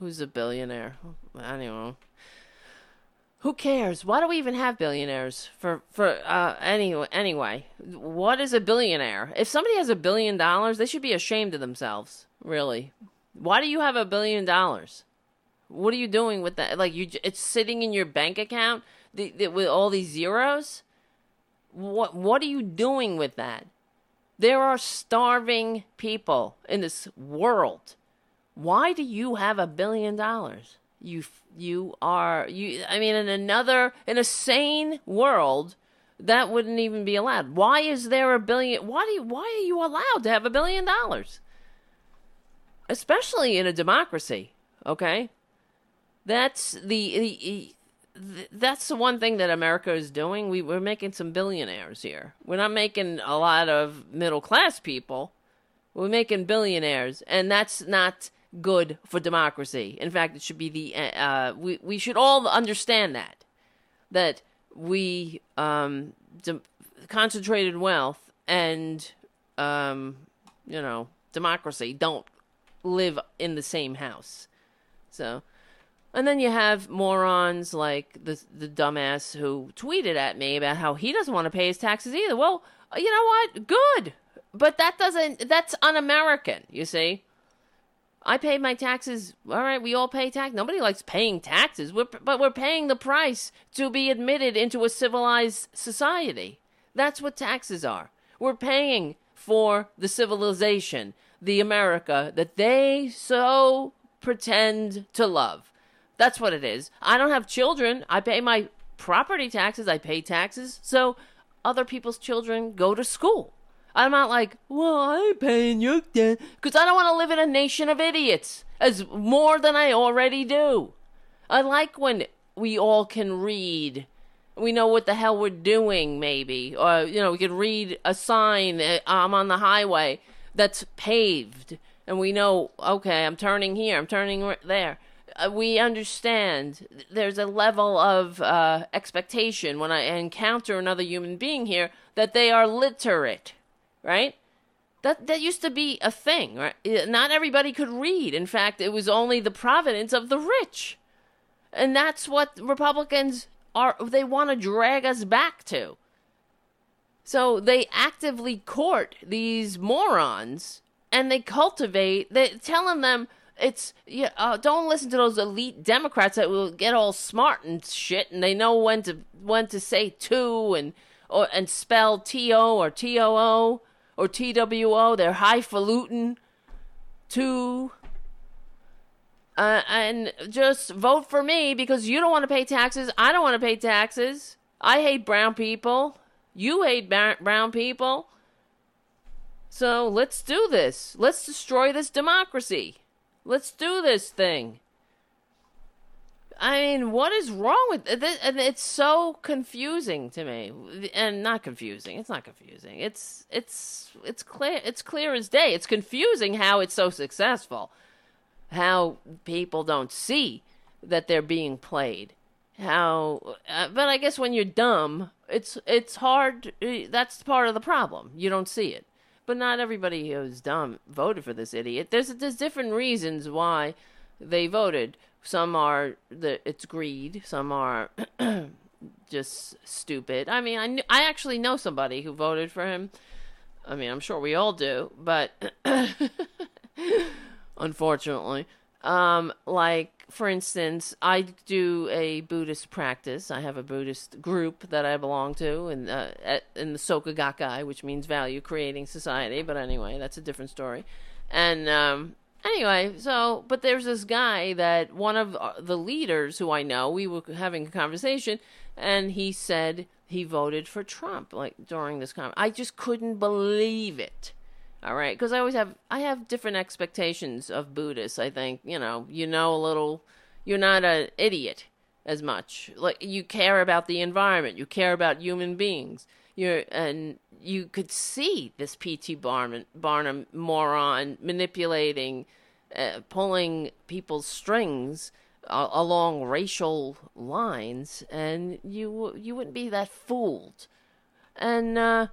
who's a billionaire? I don't know. Who cares? Why do we even have billionaires? For for uh, anyway, anyway, what is a billionaire? If somebody has a billion dollars, they should be ashamed of themselves. Really, why do you have a billion dollars? What are you doing with that? Like you, it's sitting in your bank account the, the, with all these zeros. What What are you doing with that? There are starving people in this world. Why do you have a billion dollars? You you are you. I mean, in another in a sane world, that wouldn't even be allowed. Why is there a billion? Why do you, why are you allowed to have a billion dollars? Especially in a democracy, okay? That's the, the that's the one thing that America is doing. We, we're making some billionaires here. We're not making a lot of middle class people. We're making billionaires, and that's not good for democracy. In fact, it should be the uh, we we should all understand that that we um, de- concentrated wealth and um, you know democracy don't live in the same house. So, and then you have morons like the the dumbass who tweeted at me about how he doesn't want to pay his taxes either. Well, you know what? Good, but that doesn't. That's un-American. You see. I pay my taxes. All right, we all pay tax. Nobody likes paying taxes, we're, but we're paying the price to be admitted into a civilized society. That's what taxes are. We're paying for the civilization, the America that they so pretend to love. That's what it is. I don't have children. I pay my property taxes. I pay taxes. So other people's children go to school. I'm not like, well, I ain't paying your debt because I don't want to live in a nation of idiots as more than I already do. I like when we all can read. We know what the hell we're doing, maybe. Or, you know, we can read a sign, eh, I'm on the highway that's paved. And we know, okay, I'm turning here, I'm turning there. Uh, we understand there's a level of uh, expectation when I encounter another human being here that they are literate right? That that used to be a thing, right? Not everybody could read. In fact, it was only the providence of the rich. And that's what Republicans are they want to drag us back to. So they actively court these morons and they cultivate they telling them it's yeah, uh, don't listen to those elite Democrats that will get all smart and shit, and they know when to when to say two and or and spell T O or T O O or T W O. They're highfalutin Two. Uh, and just vote for me because you don't want to pay taxes. I don't want to pay taxes. I hate brown people. You hate brown people. So let's do this. Let's destroy this democracy. Let's do this thing. I mean, what is wrong with it? And it's so confusing to me, and not confusing. It's not confusing. It's it's it's clear. It's clear as day. It's confusing how it's so successful, how people don't see that they're being played. How, uh, but I guess when you're dumb, it's it's hard. Uh, that's part of the problem. You don't see it. But not everybody who's dumb voted for this idiot. There's there's different reasons why they voted some are the it's greed. Some are just stupid. I mean, I I actually know somebody who voted for him. I mean, I'm sure we all do, but unfortunately, um, like for instance, I do a Buddhist practice. I have a Buddhist group that I belong to, in uh, at, in the Soka Gakkai, which means value creating society. But anyway, that's a different story. And um, Anyway, so but there's this guy that one of uh, the leaders who I know, we were having a conversation, and he said he voted for Trump like during this conversation. I just couldn't believe it. All right, because I always have I have different expectations of Buddhists. I think you know you know a little. You're not an idiot as much. Like you care about the environment. You care about human beings. You're and you could see this P.T. Barnum, Barnum moron manipulating, uh, pulling people's strings uh, along racial lines, and you you wouldn't be that fooled. And uh,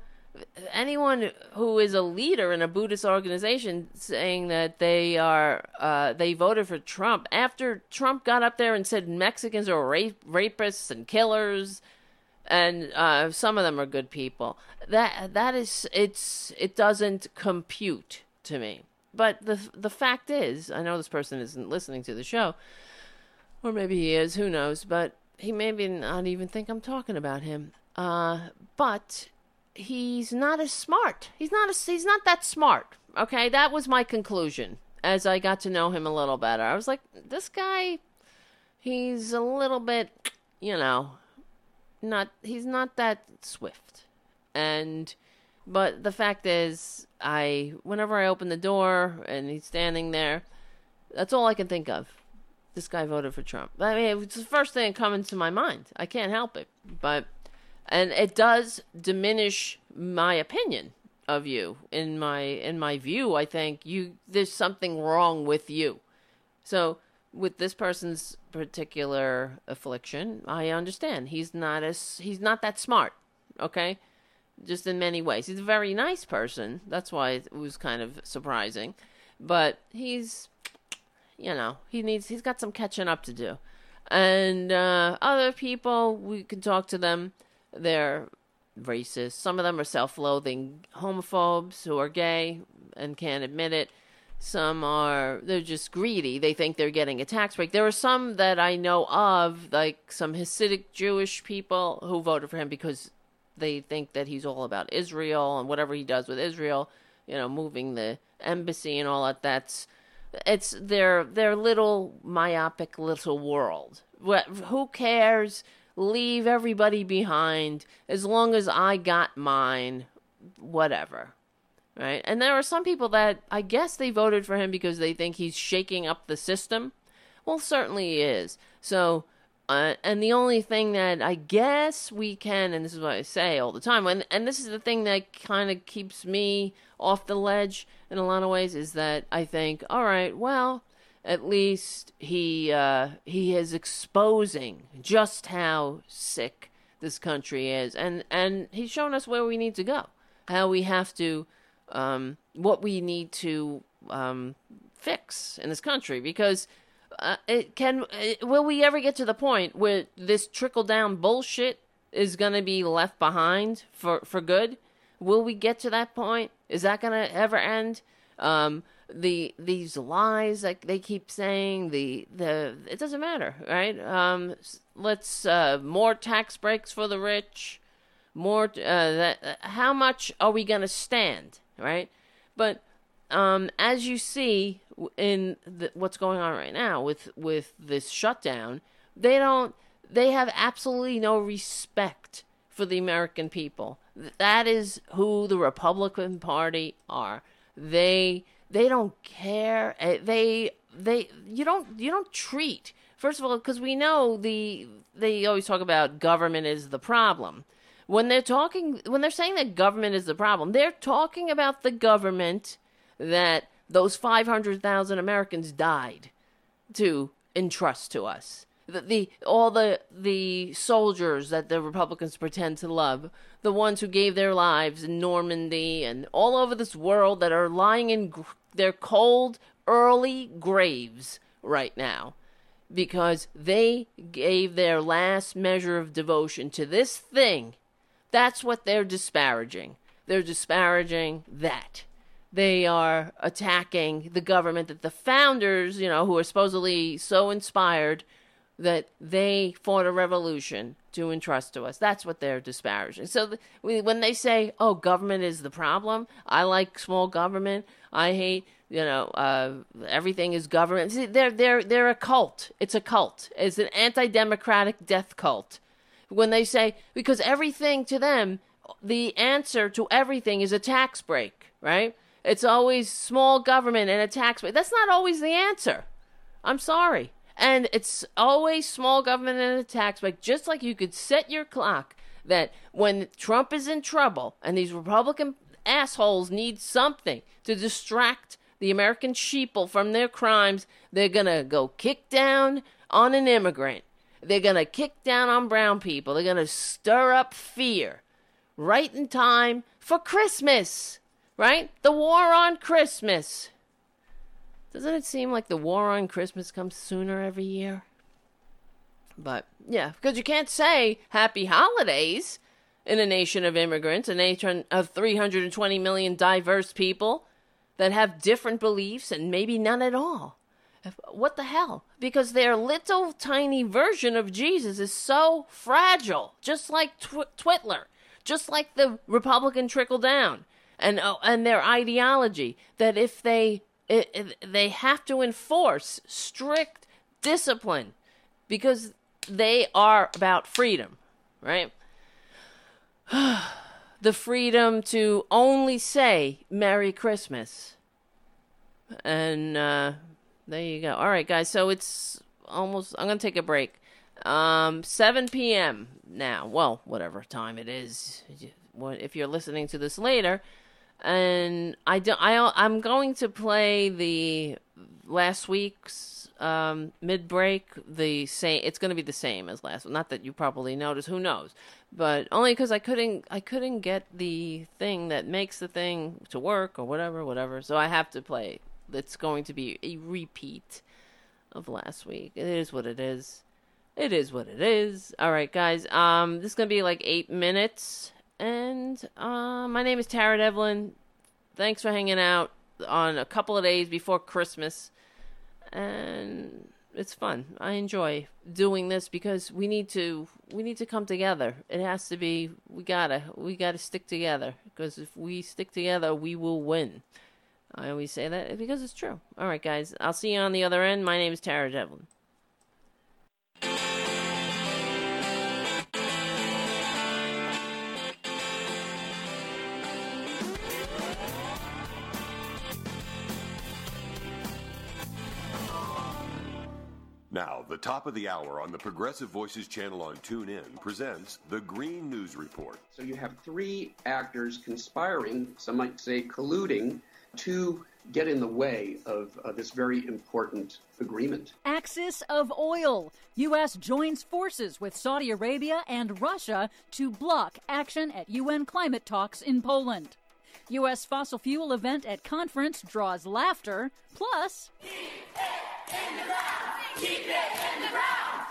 anyone who is a leader in a Buddhist organization saying that they are uh, they voted for Trump after Trump got up there and said Mexicans are rape- rapists and killers and uh, some of them are good people. That that is it's it doesn't compute to me. But the the fact is, I know this person isn't listening to the show, or maybe he is. Who knows? But he maybe not even think I'm talking about him. Uh, but he's not as smart. He's not a, he's not that smart. Okay, that was my conclusion as I got to know him a little better. I was like, this guy, he's a little bit, you know, not he's not that swift. And but the fact is I whenever I open the door and he's standing there, that's all I can think of. This guy voted for Trump. I mean, it's the first thing that comes to my mind. I can't help it. But and it does diminish my opinion of you. In my in my view i think you there's something wrong with you. So with this person's particular affliction i understand. He's not as he's not that smart okay? Just in many ways. He's a very nice person. That's why it was kind of surprising. But he's you know he needs he's got some catching up to do. And uh, other people we can talk to them they're racist. Some of them are self loathing homophobes who are gay and can't admit it. Some are, they're just greedy. They think they're getting a tax break. There are some that I know of, like some Hasidic Jewish people who voted for him because they think that he's all about Israel and whatever he does with Israel, you know, moving the embassy and all that. That's, it's their, their little myopic little world. Who cares? Leave everybody behind as long as I got mine, whatever. Right? And there are some people that I guess they voted for him because they think he's shaking up the system. Well, certainly he is. So, uh, and the only thing that I guess we can, and this is what I say all the time, and, and this is the thing that kind of keeps me off the ledge in a lot of ways, is that I think, all right, well, at least he uh, he is exposing just how sick this country is, and and he's shown us where we need to go, how we have to, um, what we need to um, fix in this country, because uh, it can. It, will we ever get to the point where this trickle down bullshit is going to be left behind for for good? Will we get to that point? Is that going to ever end? Um, the these lies that they keep saying the the it doesn't matter right? Um let's uh more tax breaks for the rich more uh that uh, how much are we going to stand right? But um as you see in the, what's going on right now with with this shutdown they don't they have absolutely no respect for the american people. That is who the republican party are. They they don't care. Eh, they they you don't you don't treat first of all because we know the they always talk about government is the problem. When they're talking when they're saying that government is the problem, they're talking about the government that those 500,000 Americans died to entrust to us the, the all the the soldiers that the Republicans pretend to love, the ones who gave their lives in Normandy and all over this world that are lying in gr- their cold early graves right now because they gave their last measure of devotion to this thing. That's what they're disparaging. They're disparaging that. They are attacking the government that the founders, you know, who are supposedly so inspired, that they fought a revolution to entrust to us. That's what they're disparaging. So when they say, "Oh, government is the problem," I like small government. I hate, you know, uh, everything is government. See, they're they're they're a cult. It's a cult. It's an anti-democratic death cult. When they say because everything to them, the answer to everything is a tax break, right? It's always small government and a tax break. That's not always the answer. I'm sorry. And it's always small government and a tax break, just like you could set your clock that when Trump is in trouble and these Republican assholes need something to distract the American sheeple from their crimes, they're going to go kick down on an immigrant. They're going to kick down on brown people. They're going to stir up fear right in time for Christmas, right? The war on Christmas. Doesn't it seem like the war on Christmas comes sooner every year? But yeah, because you can't say happy holidays in a nation of immigrants, a nation of 320 million diverse people that have different beliefs and maybe none at all. What the hell? Because their little tiny version of Jesus is so fragile, just like Tw- Twitler, just like the Republican trickle down, and oh, and their ideology that if they it, it, they have to enforce strict discipline because they are about freedom, right? the freedom to only say Merry Christmas. And uh, there you go. All right, guys. So it's almost. I'm gonna take a break. Um, 7 p.m. now. Well, whatever time it is. If you're listening to this later, and I do, I I'm going to play the last week's um, mid break. The same. It's going to be the same as last. Not that you probably noticed. Who knows? But only because I couldn't I couldn't get the thing that makes the thing to work or whatever whatever. So I have to play. It's going to be a repeat of last week. It is what it is. It is what it is. All right, guys. Um, this is gonna be like eight minutes, and uh, my name is Tara Devlin. Thanks for hanging out on a couple of days before Christmas, and it's fun. I enjoy doing this because we need to we need to come together. It has to be we gotta we gotta stick together because if we stick together, we will win. I always say that because it's true. All right, guys. I'll see you on the other end. My name is Tara Devlin. The top of the hour on the Progressive Voices channel on TuneIn presents the Green News Report. So you have three actors conspiring, some might say colluding, to get in the way of uh, this very important agreement. Axis of oil. U.S. joins forces with Saudi Arabia and Russia to block action at UN climate talks in Poland. U.S. fossil fuel event at conference draws laughter, plus.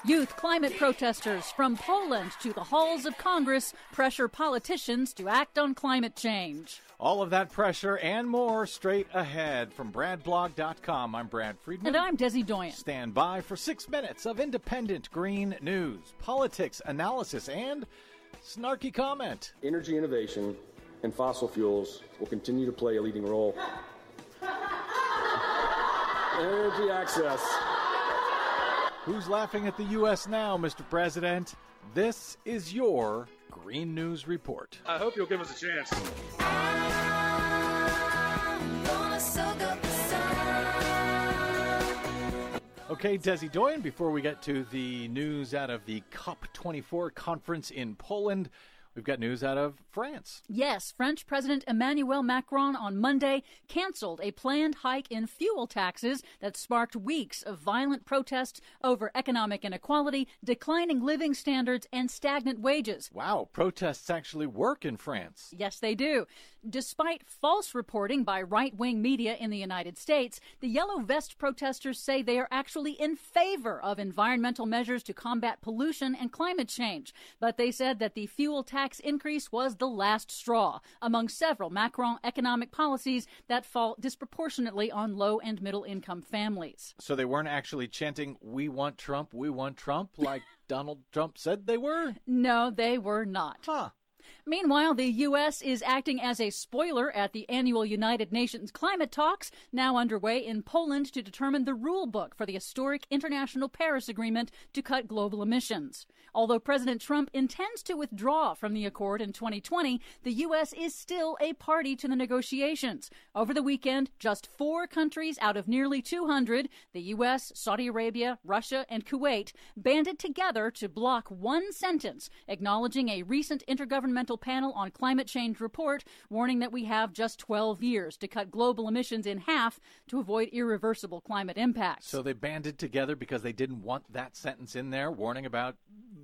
Youth climate protesters from Poland to the halls of Congress pressure politicians to act on climate change. All of that pressure and more straight ahead from BradBlog.com. I'm Brad Friedman. And I'm Desi Doyen. Stand by for six minutes of independent green news, politics, analysis, and snarky comment. Energy innovation and fossil fuels will continue to play a leading role. Energy access. Who's laughing at the U.S. now, Mr. President? This is your Green News Report. I hope you'll give us a chance. Okay, Desi Doyen, before we get to the news out of the COP24 conference in Poland, We've got news out of France. Yes, French President Emmanuel Macron on Monday canceled a planned hike in fuel taxes that sparked weeks of violent protests over economic inequality, declining living standards, and stagnant wages. Wow, protests actually work in France. Yes, they do. Despite false reporting by right wing media in the United States, the Yellow Vest protesters say they are actually in favor of environmental measures to combat pollution and climate change. But they said that the fuel tax increase was the last straw among several Macron economic policies that fall disproportionately on low and middle income families. So they weren't actually chanting, We want Trump, we want Trump, like Donald Trump said they were? No, they were not. Huh. Meanwhile, the U.S. is acting as a spoiler at the annual United Nations climate talks now underway in Poland to determine the rule book for the historic International Paris Agreement to cut global emissions. Although President Trump intends to withdraw from the accord in 2020, the U.S. is still a party to the negotiations. Over the weekend, just four countries out of nearly 200, the U.S., Saudi Arabia, Russia, and Kuwait, banded together to block one sentence acknowledging a recent intergovernmental panel on climate change report warning that we have just 12 years to cut global emissions in half to avoid irreversible climate impacts. So they banded together because they didn't want that sentence in there warning about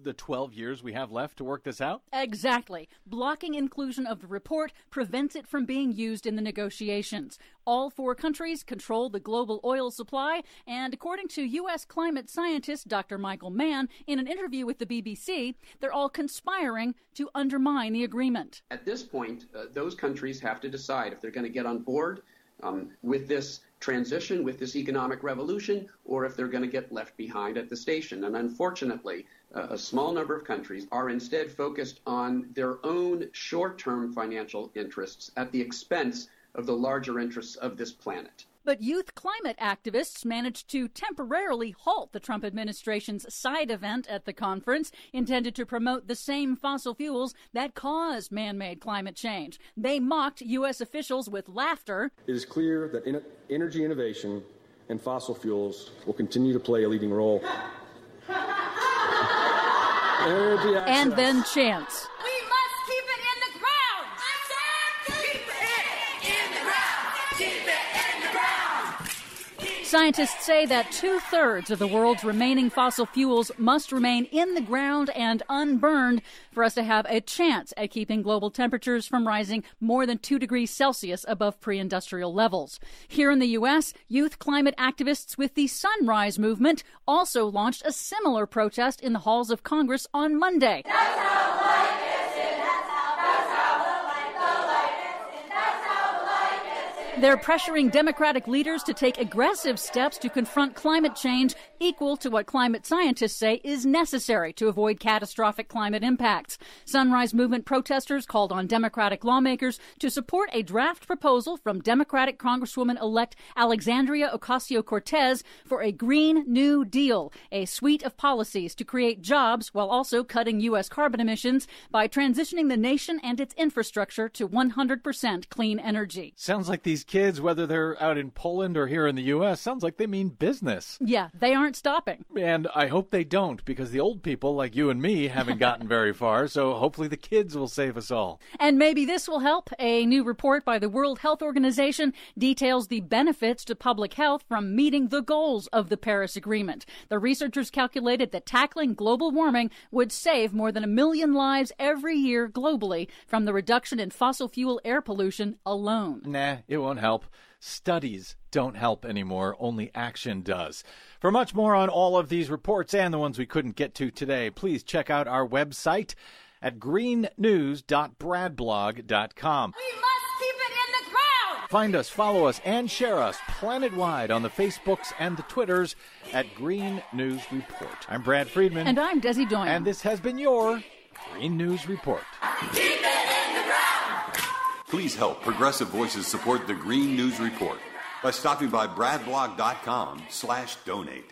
the 12 years we have left to work this out? Exactly. Blocking inclusion of the report prevents it from being used in the negotiations. All four countries control the global oil supply, and according to U.S. climate scientist Dr. Michael Mann in an interview with the BBC, they're all conspiring to undermine the agreement. At this point, uh, those countries have to decide if they're going to get on board um, with this transition, with this economic revolution, or if they're going to get left behind at the station. And unfortunately, uh, a small number of countries are instead focused on their own short term financial interests at the expense of the larger interests of this planet. But youth climate activists managed to temporarily halt the Trump administration's side event at the conference intended to promote the same fossil fuels that cause man made climate change. They mocked U.S. officials with laughter. It is clear that in- energy innovation and fossil fuels will continue to play a leading role. and then chants. Scientists say that two thirds of the world's remaining fossil fuels must remain in the ground and unburned for us to have a chance at keeping global temperatures from rising more than 2 degrees Celsius above pre industrial levels. Here in the U.S., youth climate activists with the Sunrise Movement also launched a similar protest in the halls of Congress on Monday. They're pressuring Democratic leaders to take aggressive steps to confront climate change equal to what climate scientists say is necessary to avoid catastrophic climate impacts. Sunrise Movement protesters called on Democratic lawmakers to support a draft proposal from Democratic Congresswoman elect Alexandria Ocasio Cortez for a Green New Deal, a suite of policies to create jobs while also cutting U.S. carbon emissions by transitioning the nation and its infrastructure to 100% clean energy. Sounds like these kids, whether they're out in Poland or here in the U.S., sounds like they mean business. Yeah, they aren't stopping. And I hope they don't, because the old people like you and me haven't gotten very far, so hopefully the kids will save us all. And maybe this will help. A new report by the World Health Organization details the benefits to public health from meeting the goals of the Paris Agreement. The researchers calculated that tackling global warming would save more than a million lives every year globally from the reduction in fossil fuel air pollution alone. Nah, it won't help. Studies don't help anymore, only action does. For much more on all of these reports and the ones we couldn't get to today, please check out our website at greennews.bradblog.com. We must keep it in the ground! Find us, follow us, and share us planet-wide on the Facebooks and the Twitters at Green News Report. I'm Brad Friedman. And I'm Desi Doyen. And this has been your Green News Report. Please help Progressive Voices support the Green News Report by stopping by bradblog.com slash donate.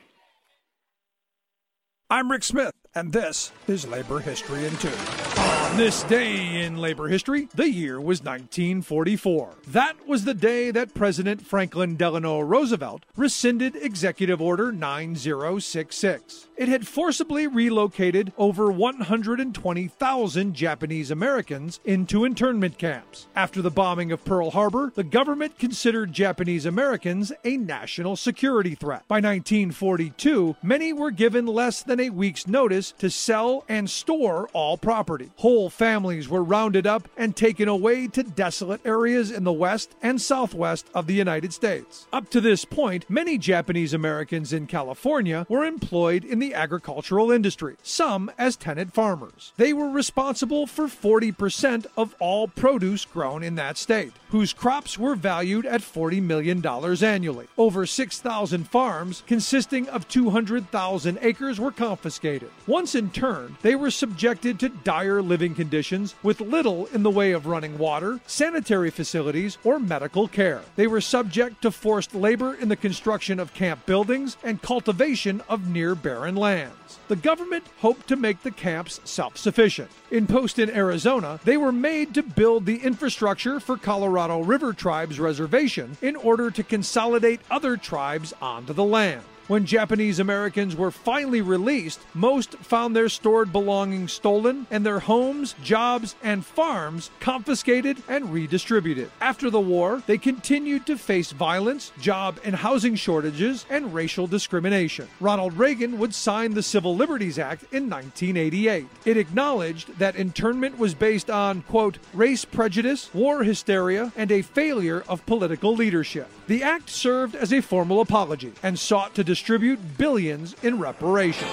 I'm Rick Smith, and this is Labor History in Two. On this day in labor history, the year was 1944. That was the day that President Franklin Delano Roosevelt rescinded Executive Order 9066. It had forcibly relocated over 120,000 Japanese Americans into internment camps. After the bombing of Pearl Harbor, the government considered Japanese Americans a national security threat. By 1942, many were given less than a week's notice to sell and store all property. Whole families were rounded up and taken away to desolate areas in the west and southwest of the United States. Up to this point, many Japanese Americans in California were employed in the agricultural industry, some as tenant farmers. They were responsible for 40% of all produce grown in that state, whose crops were valued at $40 million annually. Over 6,000 farms, consisting of 200,000 acres, were confiscated. Once in turn, they were subjected to dire living conditions with little in the way of running water, sanitary facilities, or medical care. They were subject to forced labor in the construction of camp buildings and cultivation of near barren lands. The government hoped to make the camps self sufficient. In Poston, Arizona, they were made to build the infrastructure for Colorado River Tribe's reservation in order to consolidate other tribes onto the land. When Japanese Americans were finally released, most found their stored belongings stolen and their homes, jobs, and farms confiscated and redistributed. After the war, they continued to face violence, job and housing shortages, and racial discrimination. Ronald Reagan would sign the Civil Liberties Act in 1988. It acknowledged that internment was based on, quote, race prejudice, war hysteria, and a failure of political leadership. The act served as a formal apology and sought to distribute billions in reparations.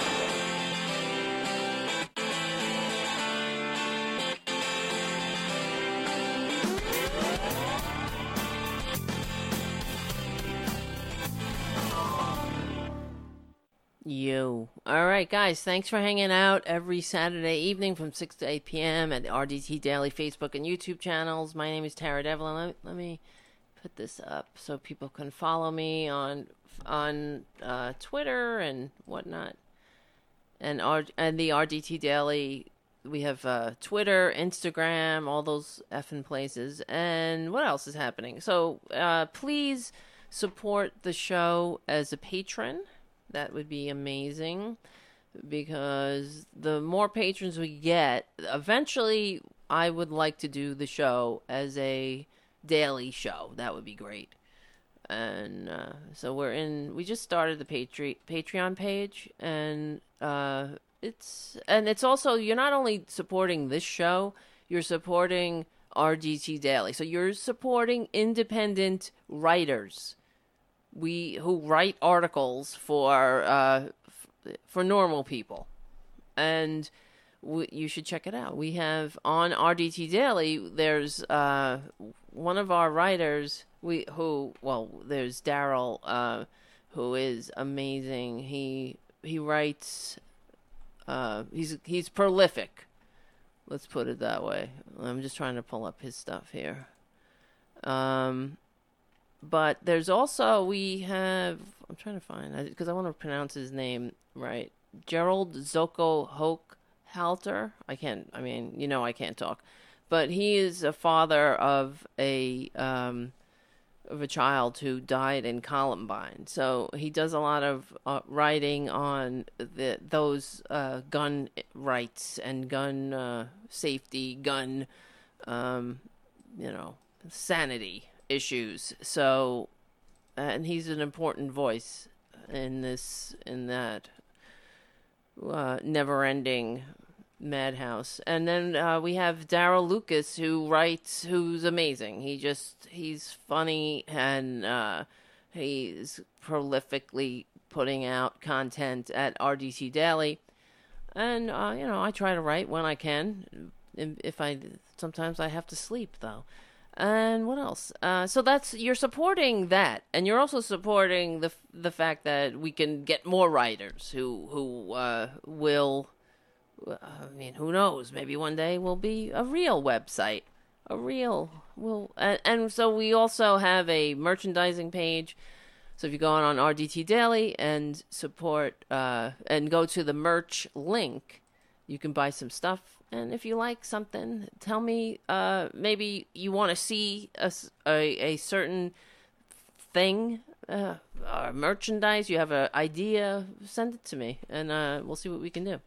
Yo. All right, guys. Thanks for hanging out every Saturday evening from 6 to 8 p.m. at the RDT Daily Facebook and YouTube channels. My name is Tara Devlin. Let, let me put this up so people can follow me on on uh, Twitter and whatnot, and R- and the RDT Daily. We have uh, Twitter, Instagram, all those effing places, and what else is happening? So uh, please support the show as a patron. That would be amazing because the more patrons we get, eventually I would like to do the show as a daily show. That would be great. And uh, so we're in. We just started the Patre- Patreon page, and uh, it's and it's also you're not only supporting this show, you're supporting RDT Daily. So you're supporting independent writers. We who write articles for uh, f- for normal people, and you should check it out. We have on RDT Daily. There's uh, one of our writers. We who well, there's Daryl, uh, who is amazing. He he writes. Uh, he's he's prolific. Let's put it that way. I'm just trying to pull up his stuff here. Um, but there's also we have. I'm trying to find because I want to pronounce his name right. Gerald Zoko Hoke Halter. I can't. I mean, you know, I can't talk, but he is a father of a um, of a child who died in Columbine. So he does a lot of uh, writing on the those uh, gun rights and gun uh, safety, gun, um, you know, sanity issues. So, and he's an important voice in this in that uh, never-ending madhouse. And then uh, we have Daryl Lucas, who writes, who's amazing. He just he's funny and uh, he's prolifically putting out content at RDT Daily. And uh, you know, I try to write when I can. If I sometimes I have to sleep though. And what else? Uh, so that's you're supporting that, and you're also supporting the the fact that we can get more writers who who uh, will. I mean, who knows? Maybe one day we'll be a real website, a real will, and, and so we also have a merchandising page. So if you go on, on RDT Daily and support uh, and go to the merch link, you can buy some stuff and if you like something, tell me. Uh, maybe you want to see a, a, a certain thing, uh, merchandise. You have an idea. Send it to me, and uh, we'll see what we can do.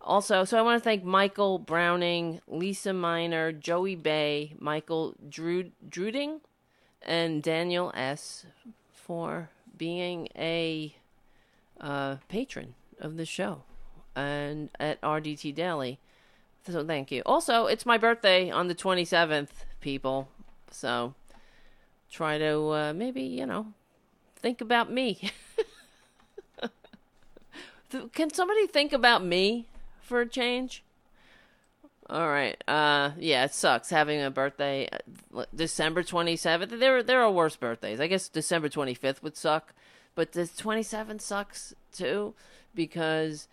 Also, so I want to thank Michael Browning, Lisa Miner, Joey Bay, Michael Drew Druding, and Daniel S. for being a uh, patron of the show and at RDT Daily. So thank you. Also, it's my birthday on the 27th, people. So try to uh, maybe, you know, think about me. Can somebody think about me for a change? All right. Uh yeah, it sucks having a birthday uh, December 27th. There there are worse birthdays. I guess December 25th would suck, but the 27th sucks too because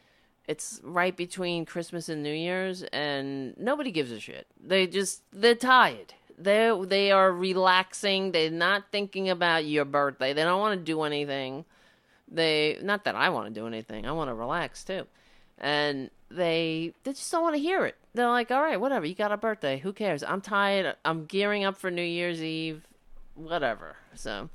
it's right between Christmas and New Year's, and nobody gives a shit. They just they're tired. They they are relaxing. They're not thinking about your birthday. They don't want to do anything. They not that I want to do anything. I want to relax too, and they they just don't want to hear it. They're like, all right, whatever. You got a birthday. Who cares? I'm tired. I'm gearing up for New Year's Eve. Whatever. So.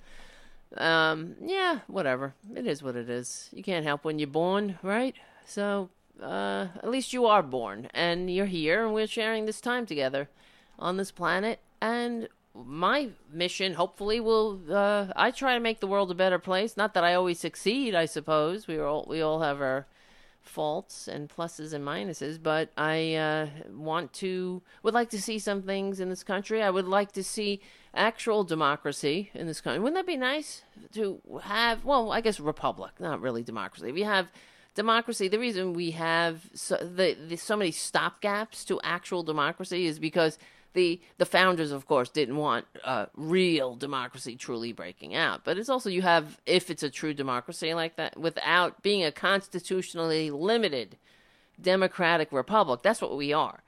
Um, yeah, whatever. It is what it is. You can't help when you're born, right? So, uh, at least you are born and you're here and we're sharing this time together on this planet. And my mission, hopefully, will, uh, I try to make the world a better place. Not that I always succeed, I suppose. We all, we all have our faults and pluses and minuses, but I, uh, want to, would like to see some things in this country. I would like to see actual democracy in this country. Wouldn't that be nice to have, well, I guess republic, not really democracy. If you have, democracy the reason we have so, the, the, so many stopgaps to actual democracy is because the the founders of course didn't want uh, real democracy truly breaking out. But it's also you have if it's a true democracy like that without being a constitutionally limited democratic republic that's what we are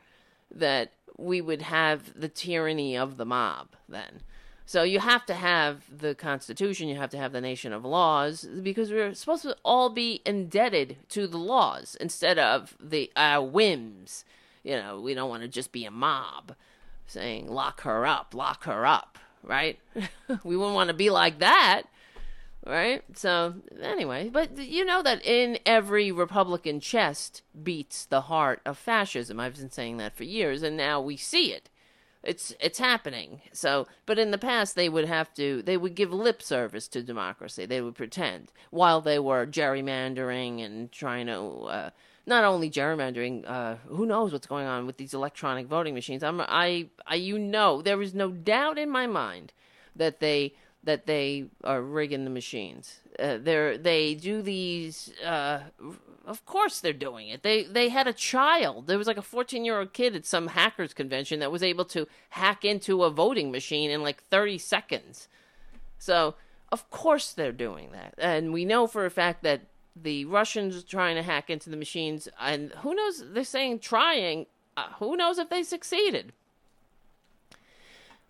that we would have the tyranny of the mob then. So you have to have the Constitution, you have to have the nation of laws, because we're supposed to all be indebted to the laws instead of the whims. You know, we don't want to just be a mob saying lock her up, lock her up, right? we wouldn't want to be like that. Right? So, anyway, but you know that in every Republican chest beats the heart of fascism. I've been saying that for years, and now we see it it's it's happening. So, but in the past they would have to they would give lip service to democracy. They would pretend while they were gerrymandering and trying to uh, not only gerrymandering. Uh, who knows what's going on with these electronic voting machines? I'm I, I you know there is no doubt in my mind that they that they are rigging the machines. Uh, they they do these uh, of course they're doing it. They they had a child. There was like a 14-year-old kid at some hackers convention that was able to hack into a voting machine in like 30 seconds. So, of course they're doing that. And we know for a fact that the Russians trying to hack into the machines and who knows they're saying trying uh, who knows if they succeeded.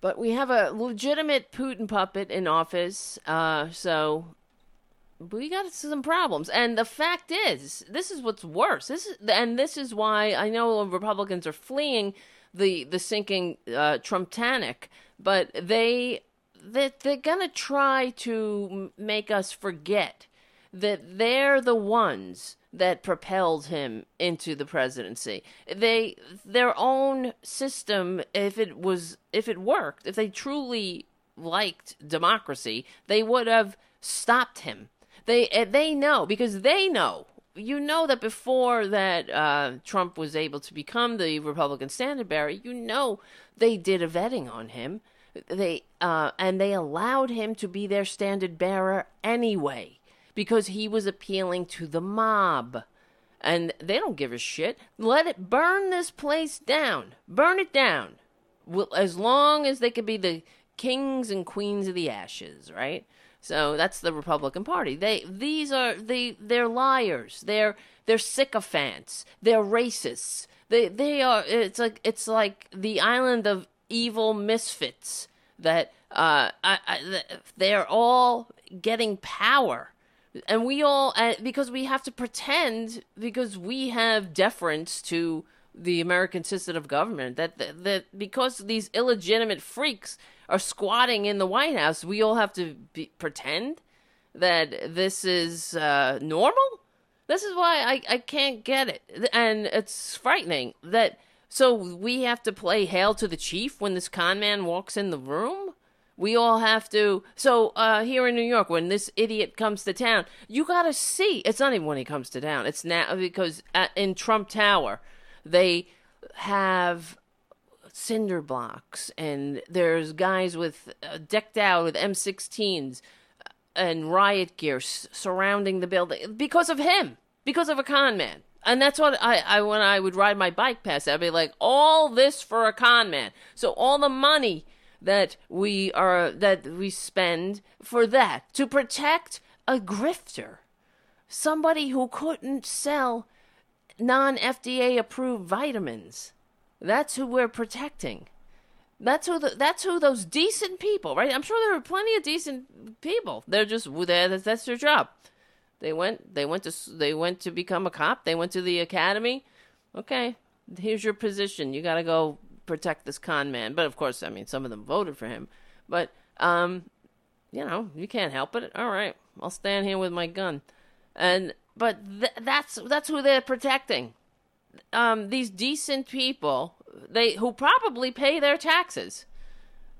But we have a legitimate Putin puppet in office, uh, so we got some problems. And the fact is, this is what's worse. This is, and this is why I know Republicans are fleeing the the sinking uh, Trumptanic, but they that they're gonna try to make us forget that they're the ones that propelled him into the presidency. They their own system, if it was if it worked, if they truly liked democracy, they would have stopped him they eh, they know because they know. You know that before that uh, Trump was able to become the Republican standard bearer, you know they did a vetting on him. They uh, and they allowed him to be their standard bearer anyway because he was appealing to the mob and they don't give a shit. Let it burn this place down. Burn it down. As long as they could be the kings and queens of the ashes, right? So that's the Republican Party. They these are they they're liars. They're they're sycophants. They're racists. They they are it's like it's like the island of evil misfits that uh I, I, they're all getting power. And we all uh, because we have to pretend because we have deference to the American system of government that, that that because these illegitimate freaks are squatting in the White House, we all have to be, pretend that this is uh, normal. This is why I, I can't get it, and it's frightening that. So we have to play hail to the chief when this con man walks in the room. We all have to. So uh, here in New York, when this idiot comes to town, you gotta see. It's not even when he comes to town. It's now because at, in Trump Tower, they have cinder blocks, and there's guys with uh, decked out with M16s and riot gear s- surrounding the building because of him, because of a con man. And that's what I, I when I would ride my bike past, I'd be like, all this for a con man. So all the money that we are that we spend for that to protect a grifter, somebody who couldn't sell non FDA approved vitamins. That's who we're protecting. That's who the, that's who those decent people, right? I'm sure there are plenty of decent people. They're just that's, that's their job. They went they went to they went to become a cop. They went to the academy. Okay, here's your position. You got to go protect this con man. But of course, I mean, some of them voted for him. But um, you know, you can't help it. All right, I'll stand here with my gun. And but th- that's that's who they're protecting um, these decent people they who probably pay their taxes.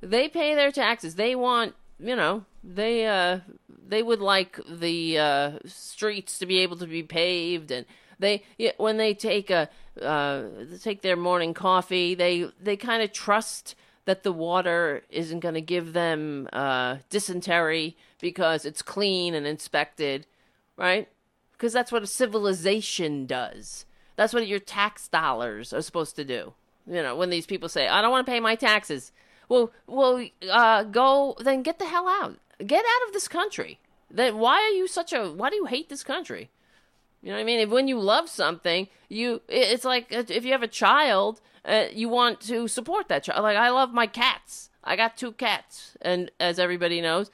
They pay their taxes. They want, you know, they uh they would like the uh streets to be able to be paved and they when they take a uh take their morning coffee, they they kind of trust that the water isn't going to give them uh dysentery because it's clean and inspected, right? Because that's what a civilization does that's what your tax dollars are supposed to do. You know, when these people say, "I don't want to pay my taxes," well, well, uh, go then get the hell out. Get out of this country. Then why are you such a? Why do you hate this country? You know what I mean? If when you love something, you it's like uh, if you have a child, uh, you want to support that child. Like I love my cats. I got two cats, and as everybody knows,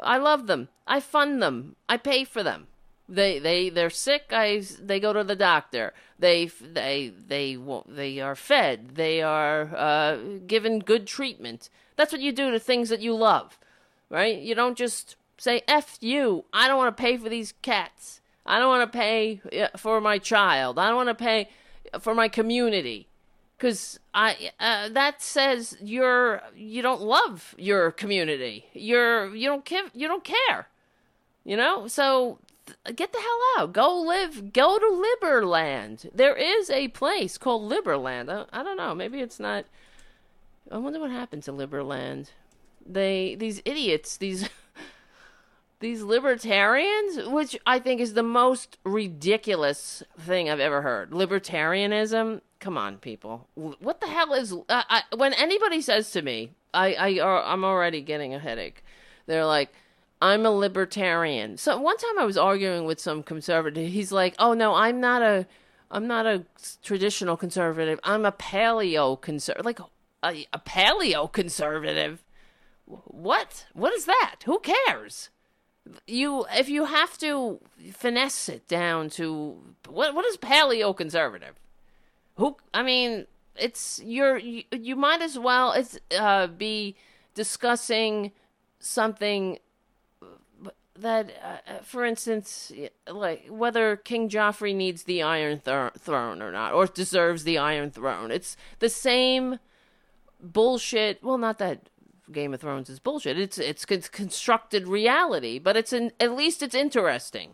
I love them. I fund them. I pay for them. They they they're sick. I they go to the doctor. They they they they are fed. They are uh, given good treatment. That's what you do to things that you love, right? You don't just say "f you." I don't want to pay for these cats. I don't want to pay for my child. I don't want to pay for my community because I uh, that says you're you don't love your community. You're you don't you don't care. You know, so get the hell out. Go live. Go to Liberland. There is a place called Liberland. I, I don't know. Maybe it's not. I wonder what happened to Liberland. They these idiots these. these libertarians, which I think is the most ridiculous thing I've ever heard. Libertarianism come on, people. What the hell is? I, when anybody says to me, I, I, uh, I'm already getting a headache. They're like, I'm a libertarian. So one time I was arguing with some conservative. He's like, "Oh no, I'm not a, I'm not a traditional conservative. I'm a paleo conservative. Like a, a paleo conservative. What? What is that? Who cares? You, if you have to finesse it down to what? What is paleo conservative? Who? I mean, it's you're you, you might as well it's uh, be discussing something that, uh, for instance, like whether King Joffrey needs the Iron Th- Throne or not, or deserves the Iron Throne. It's the same bullshit. Well, not that Game of Thrones is bullshit. It's it's constructed reality, but it's an, at least it's interesting,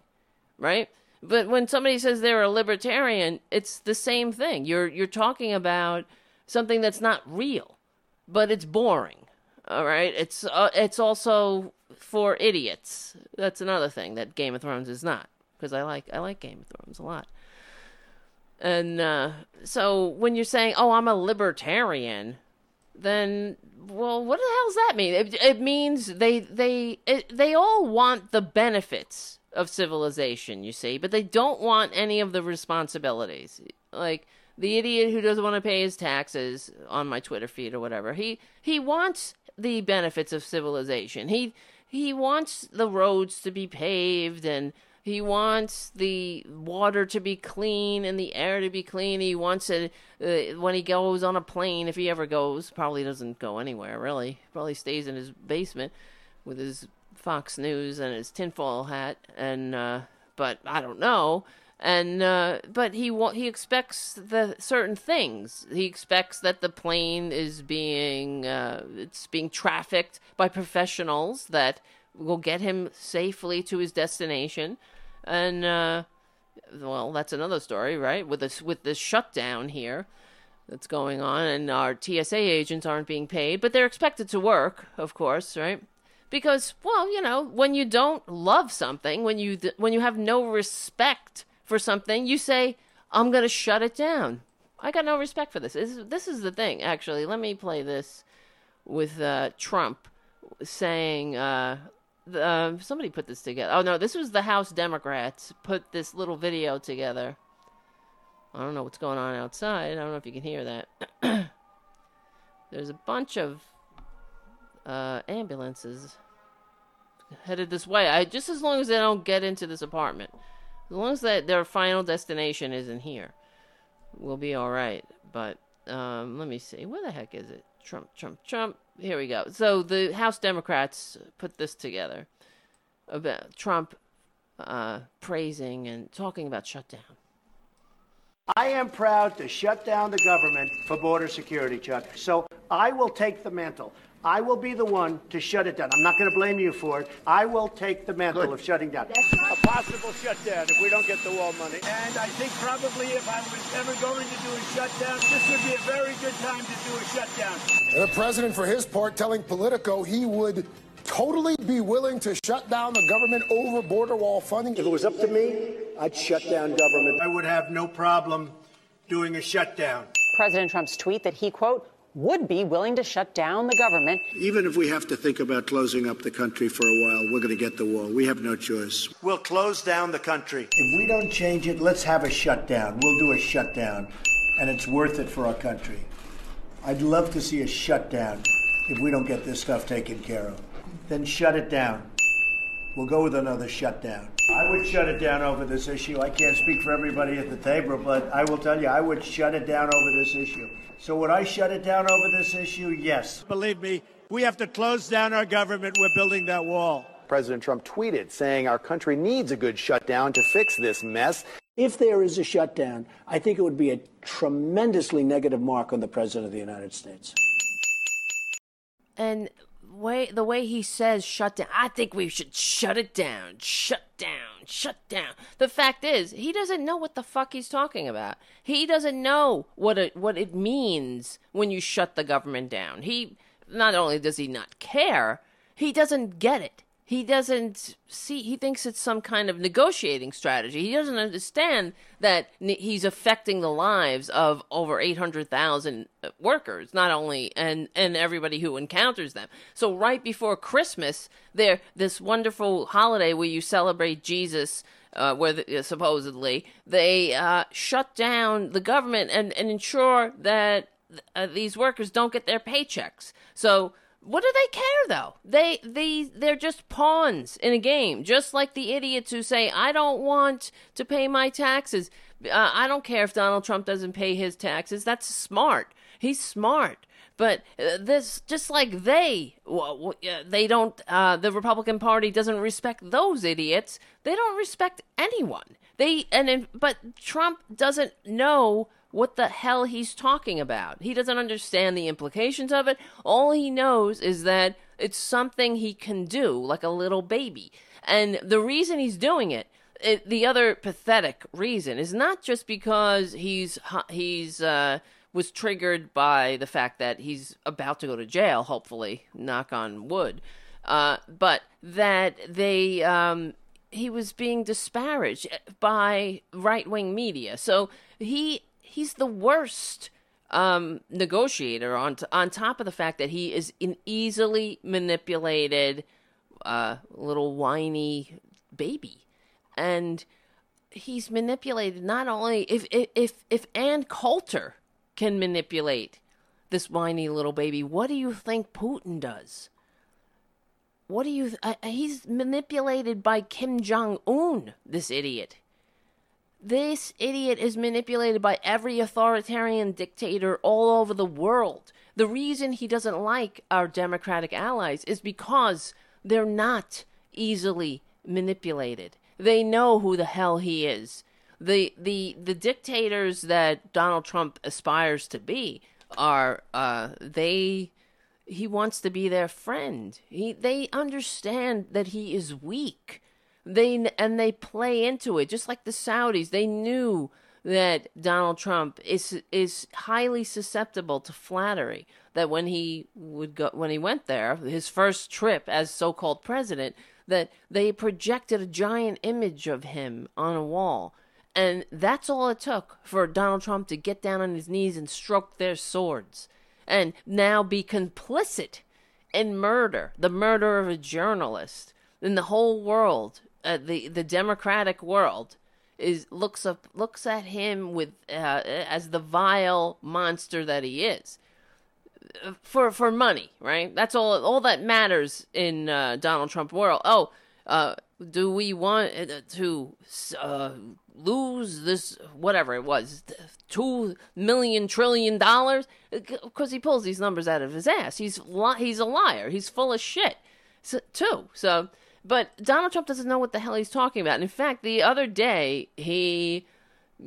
right? But when somebody says they're a libertarian, it's the same thing. You're you're talking about something that's not real, but it's boring. All right, it's uh, it's also for idiots. That's another thing that Game of Thrones is not because I like I like Game of Thrones a lot. And uh, so when you're saying, "Oh, I'm a libertarian," then well, what the hell does that mean? It, it means they they it, they all want the benefits of civilization, you see, but they don't want any of the responsibilities. Like the idiot who doesn't want to pay his taxes on my Twitter feed or whatever. He he wants the benefits of civilization. He he wants the roads to be paved and he wants the water to be clean and the air to be clean. He wants it uh, when he goes on a plane, if he ever goes, probably doesn't go anywhere really. Probably stays in his basement with his Fox News and his tinfoil hat, and uh, but I don't know. And uh, but he wa- he expects the certain things. He expects that the plane is being uh, it's being trafficked by professionals that will get him safely to his destination. And uh, well, that's another story, right? With this with this shutdown here that's going on, and our TSA agents aren't being paid, but they're expected to work, of course, right? because well you know when you don't love something when you when you have no respect for something you say i'm going to shut it down i got no respect for this. this this is the thing actually let me play this with uh, trump saying uh, uh, somebody put this together oh no this was the house democrats put this little video together i don't know what's going on outside i don't know if you can hear that there's a bunch of uh, ambulances headed this way. I just as long as they don't get into this apartment, as long as that their final destination isn't here, we'll be all right. But um, let me see, where the heck is it? Trump, Trump, Trump. Here we go. So the House Democrats put this together about Trump uh, praising and talking about shutdown. I am proud to shut down the government for border security, Chuck. So I will take the mantle. I will be the one to shut it down. I'm not going to blame you for it. I will take the mantle Good. of shutting down. A possible shutdown if we don't get the wall money. And I think probably if I was ever going to do a shutdown, this would be a very good time to do a shutdown. And the president, for his part, telling Politico he would totally be willing to shut down the government over border wall funding. If it was up to me, I'd shut down government. I would have no problem doing a shutdown. President Trump's tweet that he, quote, would be willing to shut down the government. Even if we have to think about closing up the country for a while, we're going to get the wall. We have no choice. We'll close down the country. If we don't change it, let's have a shutdown. We'll do a shutdown, and it's worth it for our country. I'd love to see a shutdown if we don't get this stuff taken care of. Then shut it down. We'll go with another shutdown. I would shut it down over this issue. I can't speak for everybody at the table, but I will tell you, I would shut it down over this issue. So would I shut it down over this issue? Yes. Believe me, we have to close down our government. We're building that wall. President Trump tweeted saying our country needs a good shutdown to fix this mess. If there is a shutdown, I think it would be a tremendously negative mark on the President of the United States. And way the way he says shut down, I think we should shut it down, shut down, shut down. The fact is, he doesn't know what the fuck he's talking about. He doesn't know what it what it means when you shut the government down. He not only does he not care, he doesn't get it he doesn't see he thinks it's some kind of negotiating strategy. He doesn't understand that he's affecting the lives of over 800,000 workers not only and and everybody who encounters them. So right before christmas there this wonderful holiday where you celebrate jesus uh, where the, uh, supposedly they uh, shut down the government and, and ensure that uh, these workers don't get their paychecks. So what do they care though? They they they're just pawns in a game, just like the idiots who say I don't want to pay my taxes. Uh, I don't care if Donald Trump doesn't pay his taxes. That's smart. He's smart. But uh, this, just like they, well, they don't. Uh, the Republican Party doesn't respect those idiots. They don't respect anyone. They and but Trump doesn't know what the hell he's talking about. He doesn't understand the implications of it. All he knows is that it's something he can do, like a little baby. And the reason he's doing it, it the other pathetic reason, is not just because he's he's uh, was triggered by the fact that he's about to go to jail. Hopefully, knock on wood. Uh, but that they um, he was being disparaged by right wing media. So he he's the worst um, negotiator on t- on top of the fact that he is an easily manipulated uh, little whiny baby, and he's manipulated not only if if if, Ann Coulter can manipulate this whiny little baby, what do you think Putin does? What do you? Th- he's manipulated by Kim Jong Un. This idiot. This idiot is manipulated by every authoritarian dictator all over the world. The reason he doesn't like our democratic allies is because they're not easily manipulated. They know who the hell he is. The the the dictators that Donald Trump aspires to be are uh they he wants to be their friend. He they understand that he is weak they and they play into it just like the Saudis. They knew that Donald Trump is is highly susceptible to flattery. That when he would go when he went there, his first trip as so-called president, that they projected a giant image of him on a wall. And that's all it took for Donald Trump to get down on his knees and stroke their swords and now be complicit in murder, the murder of a journalist in the whole world uh, the the democratic world is looks up looks at him with uh, as the vile monster that he is for for money, right? That's all all that matters in uh, Donald Trump world. Oh, uh, do we want uh, to uh, lose this whatever it was two million trillion dollars? Because he pulls these numbers out of his ass. He's li- he's a liar. He's full of shit, so, too. So but Donald Trump doesn't know what the hell he's talking about. And in fact, the other day, he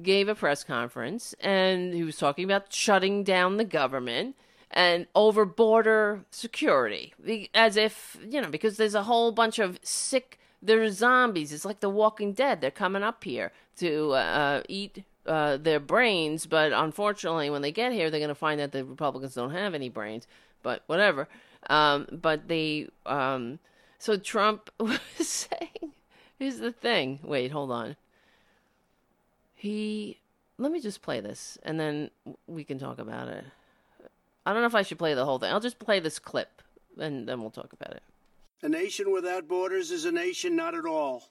gave a press conference and he was talking about shutting down the government and over border security. As if, you know, because there's a whole bunch of sick, there's zombies. It's like the Walking Dead. They're coming up here to uh, eat uh, their brains, but unfortunately, when they get here, they're going to find that the Republicans don't have any brains. But whatever. Um, but they. Um, so Trump was saying, here's the thing. Wait, hold on. He, let me just play this and then we can talk about it. I don't know if I should play the whole thing. I'll just play this clip and then we'll talk about it. A nation without borders is a nation not at all.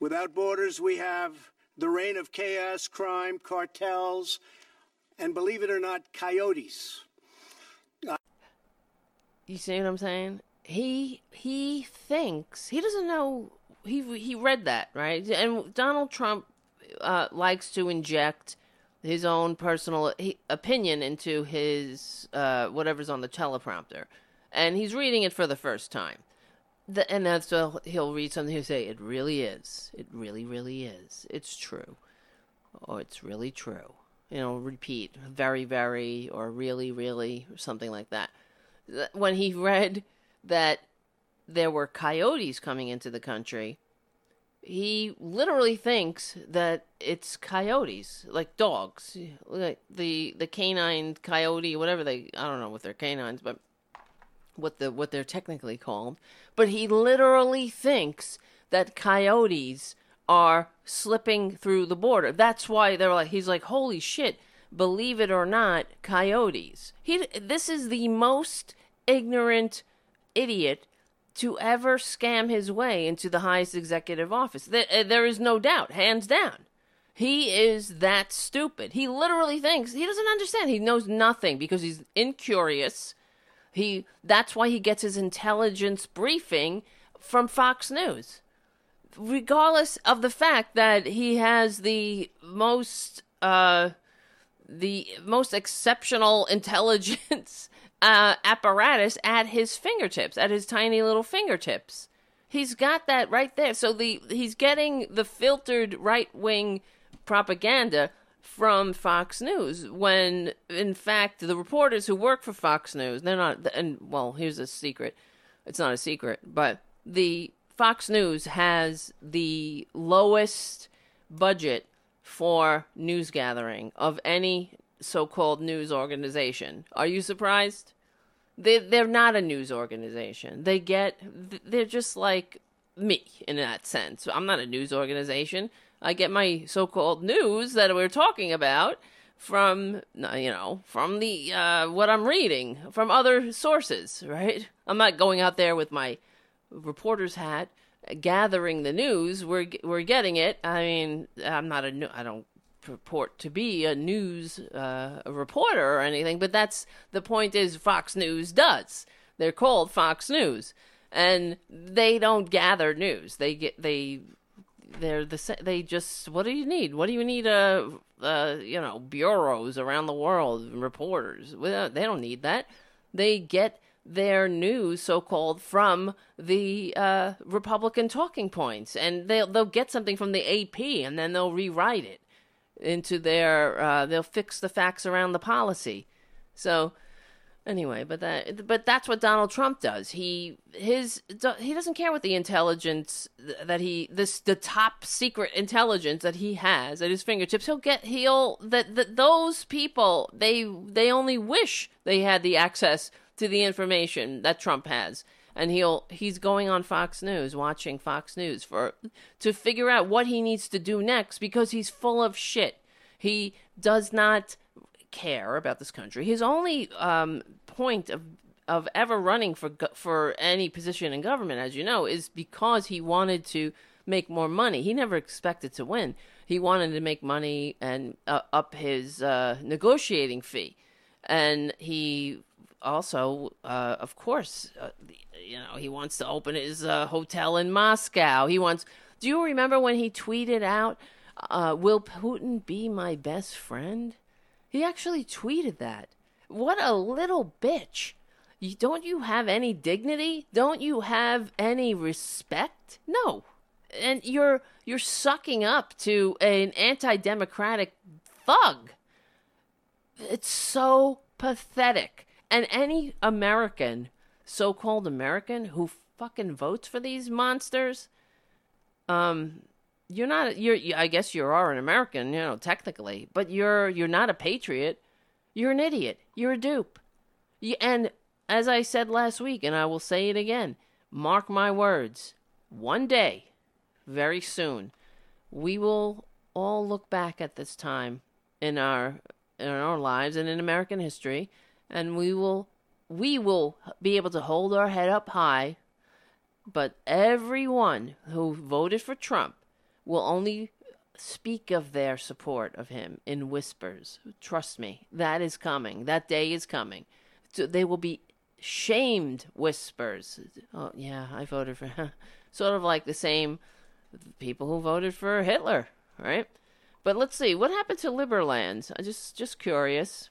Without borders, we have the reign of chaos, crime, cartels, and believe it or not, coyotes. You see what I'm saying? He he thinks he doesn't know. He he read that right, and Donald Trump uh, likes to inject his own personal opinion into his uh, whatever's on the teleprompter, and he's reading it for the first time. The, and that's uh, he'll read something. He'll say, "It really is. It really, really is. It's true. Oh, it's really true." You know, repeat, very, very, or really, really, or something like that. When he read that there were coyotes coming into the country, he literally thinks that it's coyotes, like dogs, like the the canine coyote, whatever they I don't know what they're canines, but what the what they're technically called. But he literally thinks that coyotes are slipping through the border. That's why they're like he's like holy shit, believe it or not, coyotes. He this is the most ignorant idiot to ever scam his way into the highest executive office. There, uh, there is no doubt, hands down. He is that stupid. He literally thinks he doesn't understand. He knows nothing because he's incurious. He that's why he gets his intelligence briefing from Fox News. Regardless of the fact that he has the most uh the most exceptional intelligence uh, apparatus at his fingertips, at his tiny little fingertips. He's got that right there. So the he's getting the filtered right wing propaganda from Fox News when in fact the reporters who work for Fox News they're not and well here's a secret it's not a secret but the Fox News has the lowest budget for news gathering of any so-called news organization are you surprised they they're not a news organization. They get they're just like me in that sense. I'm not a news organization. I get my so-called news that we're talking about from you know from the uh, what I'm reading from other sources. Right? I'm not going out there with my reporter's hat gathering the news. We're we're getting it. I mean, I'm not a I don't purport to be a news uh, reporter or anything, but that's the point. Is Fox News does? They're called Fox News, and they don't gather news. They get they they're the they just what do you need? What do you need? Uh, uh you know bureaus around the world reporters. Well, they don't need that. They get their news, so called, from the uh, Republican talking points, and they'll they'll get something from the AP, and then they'll rewrite it into their uh, they'll fix the facts around the policy. So anyway, but that but that's what Donald Trump does. He his he doesn't care what the intelligence that he this the top secret intelligence that he has at his fingertips. He'll get he'll that that those people they they only wish they had the access to the information that Trump has and he'll he's going on Fox News, watching Fox News for to figure out what he needs to do next because he's full of shit. He does not care about this country. His only um, point of of ever running for for any position in government, as you know, is because he wanted to make more money. He never expected to win. He wanted to make money and uh, up his uh, negotiating fee, and he also, uh, of course, uh, you know, he wants to open his uh, hotel in Moscow. He wants. Do you remember when he tweeted out, uh, "Will Putin be my best friend"? He actually tweeted that. What a little bitch! You, don't you have any dignity? Don't you have any respect? No, and you're you're sucking up to an anti-democratic thug. It's so pathetic. And any American, so called American, who fucking votes for these monsters, um, you're not you're I guess you are an American, you know, technically, but you're you're not a patriot. You're an idiot. You're a dupe. You, and as I said last week, and I will say it again, mark my words, one day, very soon, we will all look back at this time in our in our lives and in American history and we will we will be able to hold our head up high but everyone who voted for Trump will only speak of their support of him in whispers. Trust me, that is coming. That day is coming. So they will be shamed whispers. Oh, yeah, I voted for sort of like the same people who voted for Hitler, right? But let's see what happened to Liberland. I just just curious.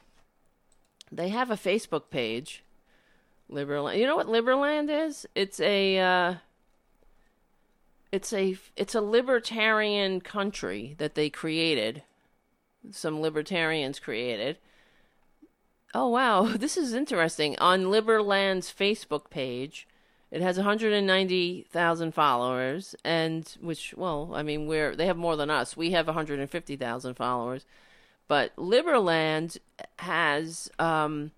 They have a Facebook page. Liberland. You know what Liberland is? It's a uh, it's a it's a libertarian country that they created. Some libertarians created. Oh wow, this is interesting. On Liberland's Facebook page, it has 190,000 followers, and which, well, I mean, we're they have more than us. We have 150,000 followers, but Liberland has um,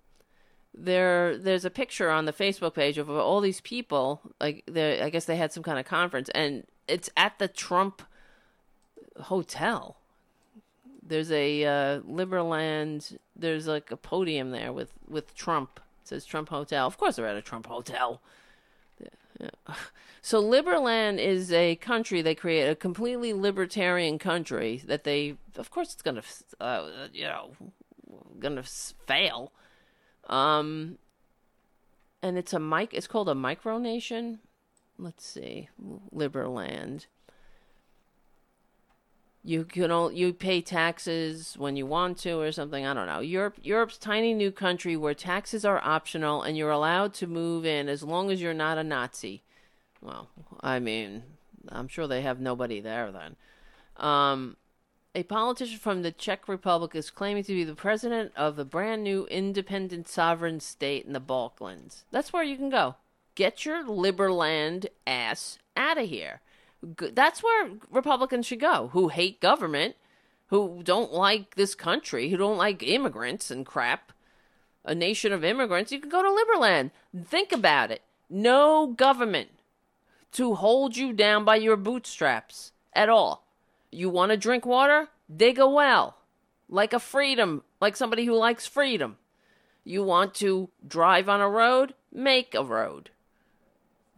there. There's a picture on the Facebook page of all these people. Like, I guess they had some kind of conference, and it's at the Trump hotel. There's a uh, Liberland. There's like a podium there with with Trump. It says Trump Hotel. Of course, they're at a Trump hotel. So Liberland is a country they create a completely libertarian country that they, of course, it's gonna, uh, you know, gonna fail. Um, and it's a mic. It's called a micronation. Let's see, Liberland. You can all, you pay taxes when you want to or something. I don't know. Europe Europe's tiny new country where taxes are optional and you're allowed to move in as long as you're not a Nazi. Well, I mean, I'm sure they have nobody there then. Um, a politician from the Czech Republic is claiming to be the president of the brand new independent sovereign state in the Balkans. That's where you can go. Get your Liberland ass out of here. That's where Republicans should go, who hate government, who don't like this country, who don't like immigrants and crap. A nation of immigrants, you can go to Liberland. Think about it. No government to hold you down by your bootstraps at all. You want to drink water? Dig a well. Like a freedom, like somebody who likes freedom. You want to drive on a road? Make a road.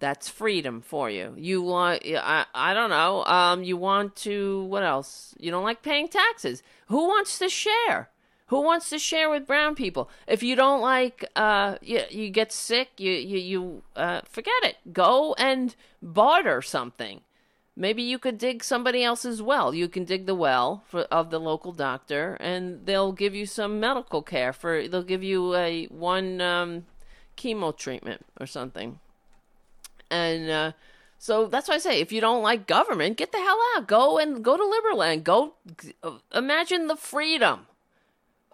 That's freedom for you. You want, I, I don't know. Um, you want to, what else? You don't like paying taxes. Who wants to share? Who wants to share with brown people? If you don't like, uh, you, you get sick, you, you, you, uh, forget it. Go and barter something. Maybe you could dig somebody else's well. You can dig the well for, of the local doctor, and they'll give you some medical care for. They'll give you a one um, chemo treatment or something. And uh, so that's why I say, if you don't like government, get the hell out. Go and go to Liberland. Go imagine the freedom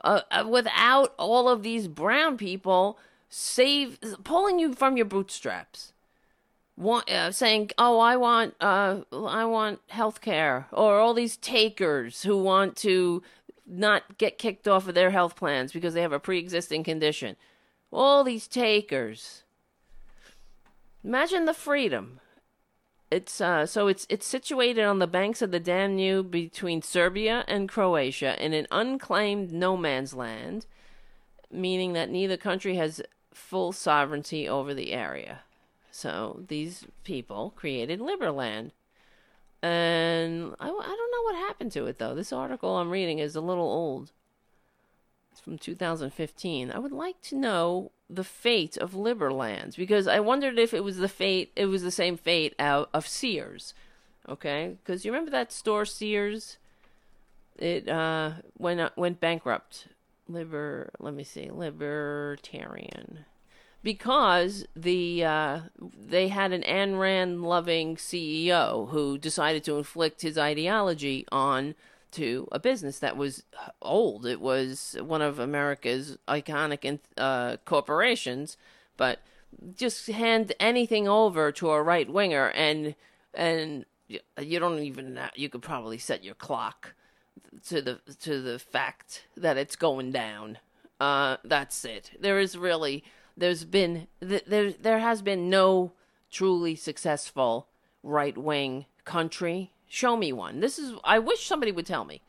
uh, uh, without all of these brown people save pulling you from your bootstraps. Want, uh, saying, "Oh, I want, uh, I want health care," or all these takers who want to not get kicked off of their health plans because they have a pre-existing condition. All these takers Imagine the freedom. It's uh, so it's it's situated on the banks of the Danube between Serbia and Croatia in an unclaimed no man's land, meaning that neither country has full sovereignty over the area. So these people created Liberland. And I, I don't know what happened to it though. This article I'm reading is a little old. From 2015. I would like to know the fate of Liberland because I wondered if it was the fate it was the same fate of, of Sears. Okay? Cuz you remember that store Sears it uh went went bankrupt. Liber let me see. Libertarian because the uh, they had an Ayn Rand loving CEO who decided to inflict his ideology on to a business that was old. It was one of America's iconic uh, corporations, but just hand anything over to a right winger, and and you don't even you could probably set your clock to the to the fact that it's going down. Uh, that's it. There is really there's been there there has been no truly successful right wing country Show me one. This is. I wish somebody would tell me.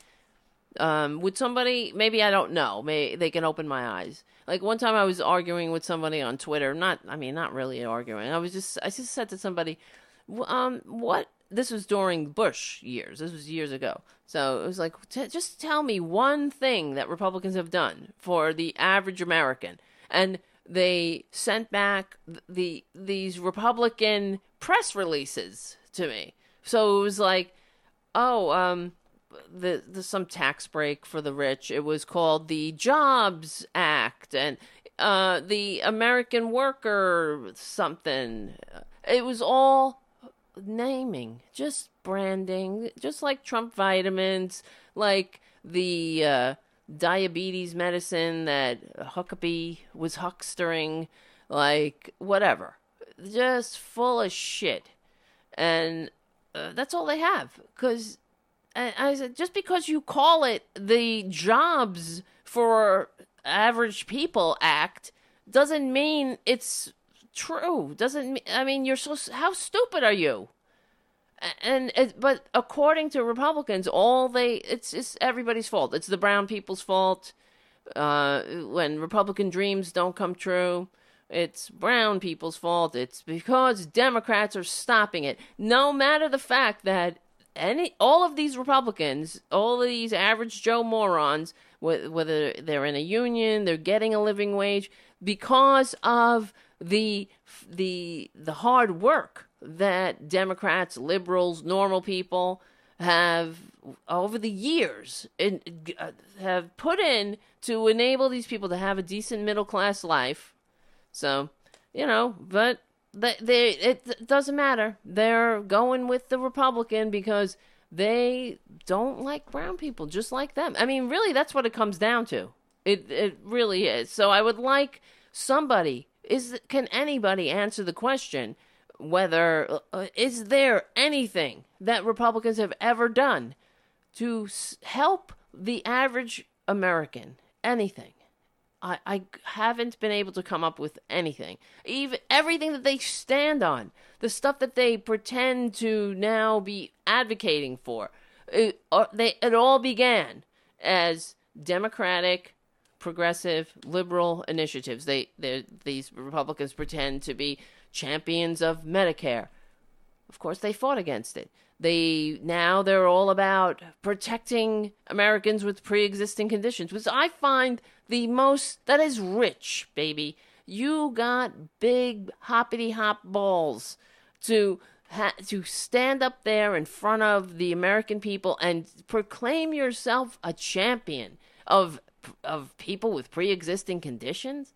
Um, would somebody? Maybe I don't know. May they can open my eyes. Like one time, I was arguing with somebody on Twitter. Not. I mean, not really arguing. I was just. I just said to somebody, um, what? This was during Bush years. This was years ago. So it was like, t- just tell me one thing that Republicans have done for the average American. And they sent back the these Republican press releases to me. So it was like, oh, um, the, the some tax break for the rich. It was called the Jobs Act and uh, the American Worker something. It was all naming, just branding, just like Trump vitamins, like the uh, diabetes medicine that Huckabee was huckstering, like whatever. Just full of shit. And uh, that's all they have. Because I, said, just because you call it the Jobs for Average People Act doesn't mean it's true. Doesn't I mean, you're so, how stupid are you? and it, but according to Republicans, all they it's it's everybody's fault. It's the brown people's fault. Uh, when Republican dreams don't come true, it's brown people's fault. It's because Democrats are stopping it. No matter the fact that any all of these Republicans, all of these average Joe morons, whether they're in a union, they're getting a living wage because of the the the hard work that Democrats, liberals, normal people have over the years in, uh, have put in to enable these people to have a decent middle class life. So, you know, but they, they it doesn't matter. They're going with the Republican because they don't like brown people just like them. I mean, really that's what it comes down to. It it really is. So I would like somebody is can anybody answer the question whether uh, is there anything that Republicans have ever done to s- help the average American? Anything? I, I haven't been able to come up with anything. Even everything that they stand on, the stuff that they pretend to now be advocating for, it, uh, they it all began as democratic, progressive, liberal initiatives. They these Republicans pretend to be champions of Medicare. Of course, they fought against it. They now they're all about protecting Americans with pre-existing conditions, which I find the most that is rich, baby. You got big hoppity hop balls to ha- to stand up there in front of the American people and proclaim yourself a champion of of people with pre-existing conditions?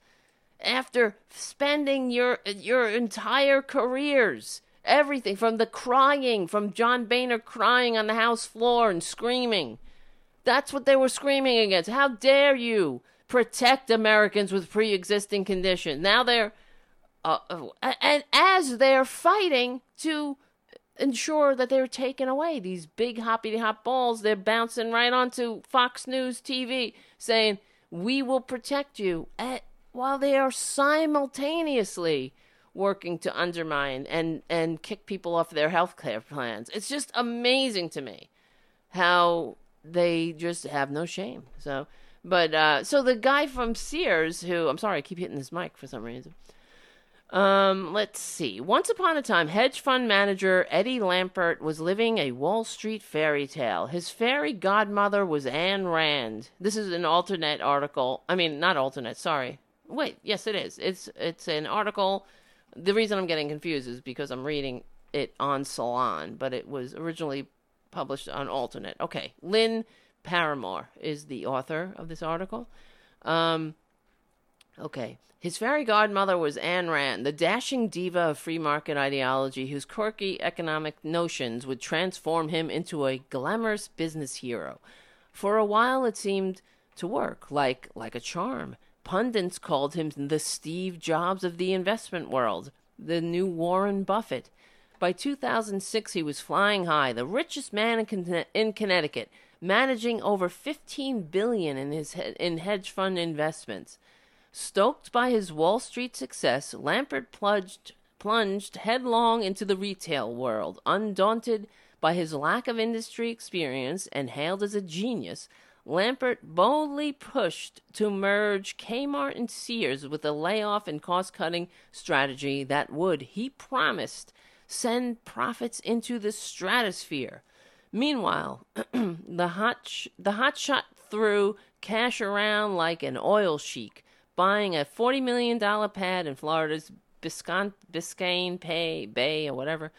After spending your your entire careers everything from the crying from John Boehner crying on the house floor and screaming. That's what they were screaming against. How dare you protect Americans with pre-existing condition. now they're uh, uh and as they're fighting to ensure that they're taking away these big hoppy hop balls they're bouncing right onto Fox News TV saying we will protect you at while they are simultaneously working to undermine and, and kick people off their health care plans. It's just amazing to me how they just have no shame. So, but uh, so the guy from Sears, who I'm sorry, I keep hitting this mic for some reason. Um, let's see. Once upon a time, hedge fund manager Eddie Lampert was living a Wall Street fairy tale. His fairy godmother was Anne Rand. This is an AlterNet article. I mean, not AlterNet, sorry. Wait, yes, it is. It's it's an article. The reason I'm getting confused is because I'm reading it on Salon, but it was originally published on AlterNet. Okay, Lynn Parramore is the author of this article. Um, okay. His fairy godmother was Anne Rand, the dashing diva of free market ideology whose quirky economic notions would transform him into a glamorous business hero. For a while it seemed to work, like like a charm. Pundits called him the Steve Jobs of the investment world, the new Warren Buffett. By 2006, he was flying high, the richest man in, Con- in Connecticut, managing over 15 billion in his in hedge fund investments. Stoked by his Wall Street success, Lampert plunged plunged headlong into the retail world, undaunted by his lack of industry experience and hailed as a genius. Lampert boldly pushed to merge Kmart and Sears with a layoff and cost cutting strategy that would, he promised, send profits into the stratosphere. Meanwhile, the hot sh- the hot shot threw cash around like an oil sheik, buying a $40 million pad in Florida's Biscayne, Biscayne Bay, Bay or whatever,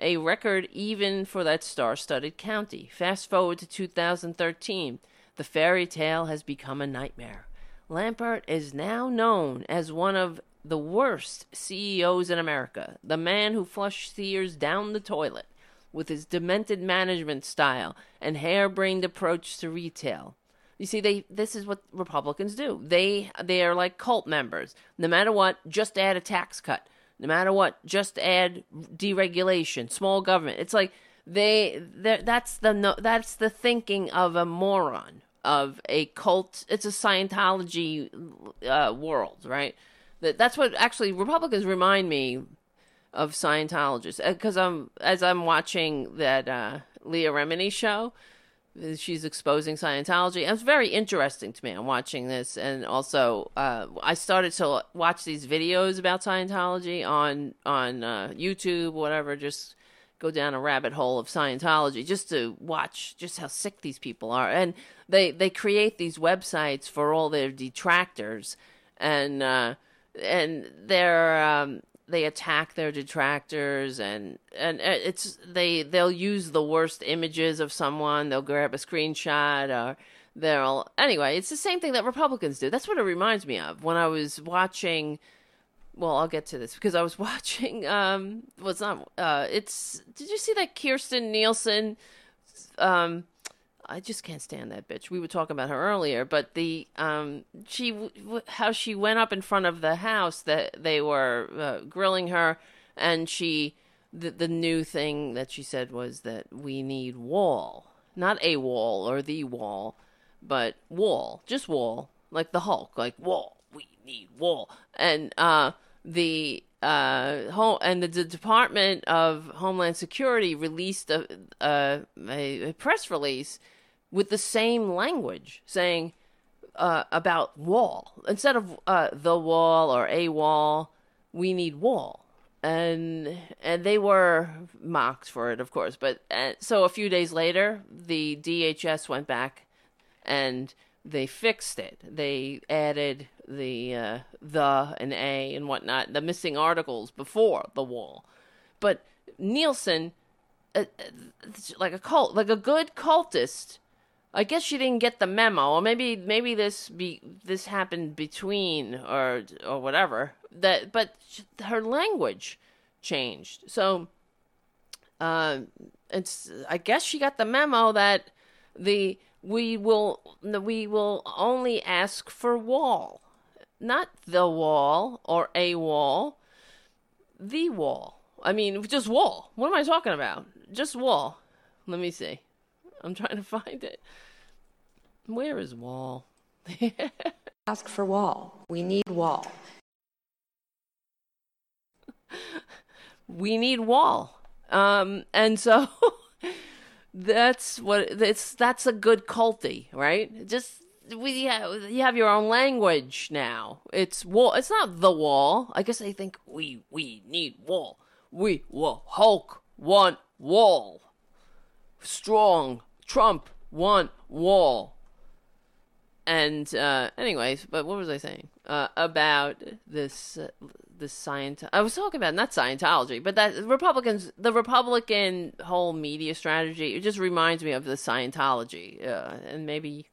a record even for that star studded county. Fast forward to 2013. The fairy tale has become a nightmare. Lampert is now known as one of the worst CEOs in America, the man who flushed Sears down the toilet with his demented management style and harebrained approach to retail. You see, they this is what Republicans do. They they are like cult members. No matter what, just add a tax cut. No matter what, just add deregulation, small government. It's like they that's the that's the thinking of a moron of a cult. It's a Scientology uh, world, right? That that's what actually Republicans remind me of Scientologists because uh, I'm as I'm watching that uh, Leah Remini show. She's exposing Scientology. It's very interesting to me. I'm watching this, and also uh, I started to watch these videos about Scientology on on uh, YouTube, whatever. Just go down a rabbit hole of Scientology just to watch just how sick these people are. And they they create these websites for all their detractors, and uh, and they're um, they attack their detractors and and it's they they'll use the worst images of someone. They'll grab a screenshot or they'll anyway it's the same thing that republicans do. That's what it reminds me of. When i was watching well i'll get to this because i was watching um what's not uh it's did you see that Kirstjen Nielsen um I just can't stand that bitch. We were talking about her earlier, but the um she how she went up in front of the house that they were uh, grilling her, and she the the new thing that she said was that we need wall, not a wall or the wall, but wall, just wall, like the Hulk, like wall. We need wall, and uh the uh home and the, the Department of Homeland Security released a a, a press release with the same language saying uh, about wall. Instead of uh, the wall or a wall we need wall. And and they were mocked for it of course. But uh, so a few days later the DHS went back and they fixed it. They added the uh, the and a and whatnot the missing articles before the wall. But Nielsen uh, uh, like a cult like a good cultist I guess she didn't get the memo, or maybe maybe this be this happened between or or whatever. That but her language changed, so uh, it's I guess she got the memo that the we will we will only ask for wall, not the wall or a wall, the wall. I mean, just wall. What am I talking about? Just wall. Let me see. I'm trying to find it. Where is Wall? Ask for Wall. We need Wall. we need Wall. Um, and so that's what it's that's a good culty, right? Just we have, you have your own language now. It's wall. It's not the wall. I guess they think we we need wall. We will Hulk want wall. Strong Trump want wall. And uh, anyways, but what was I saying uh, about this? Uh, this science. I was talking about not Scientology, but that Republicans, the Republican whole media strategy, it just reminds me of the Scientology. Uh, and maybe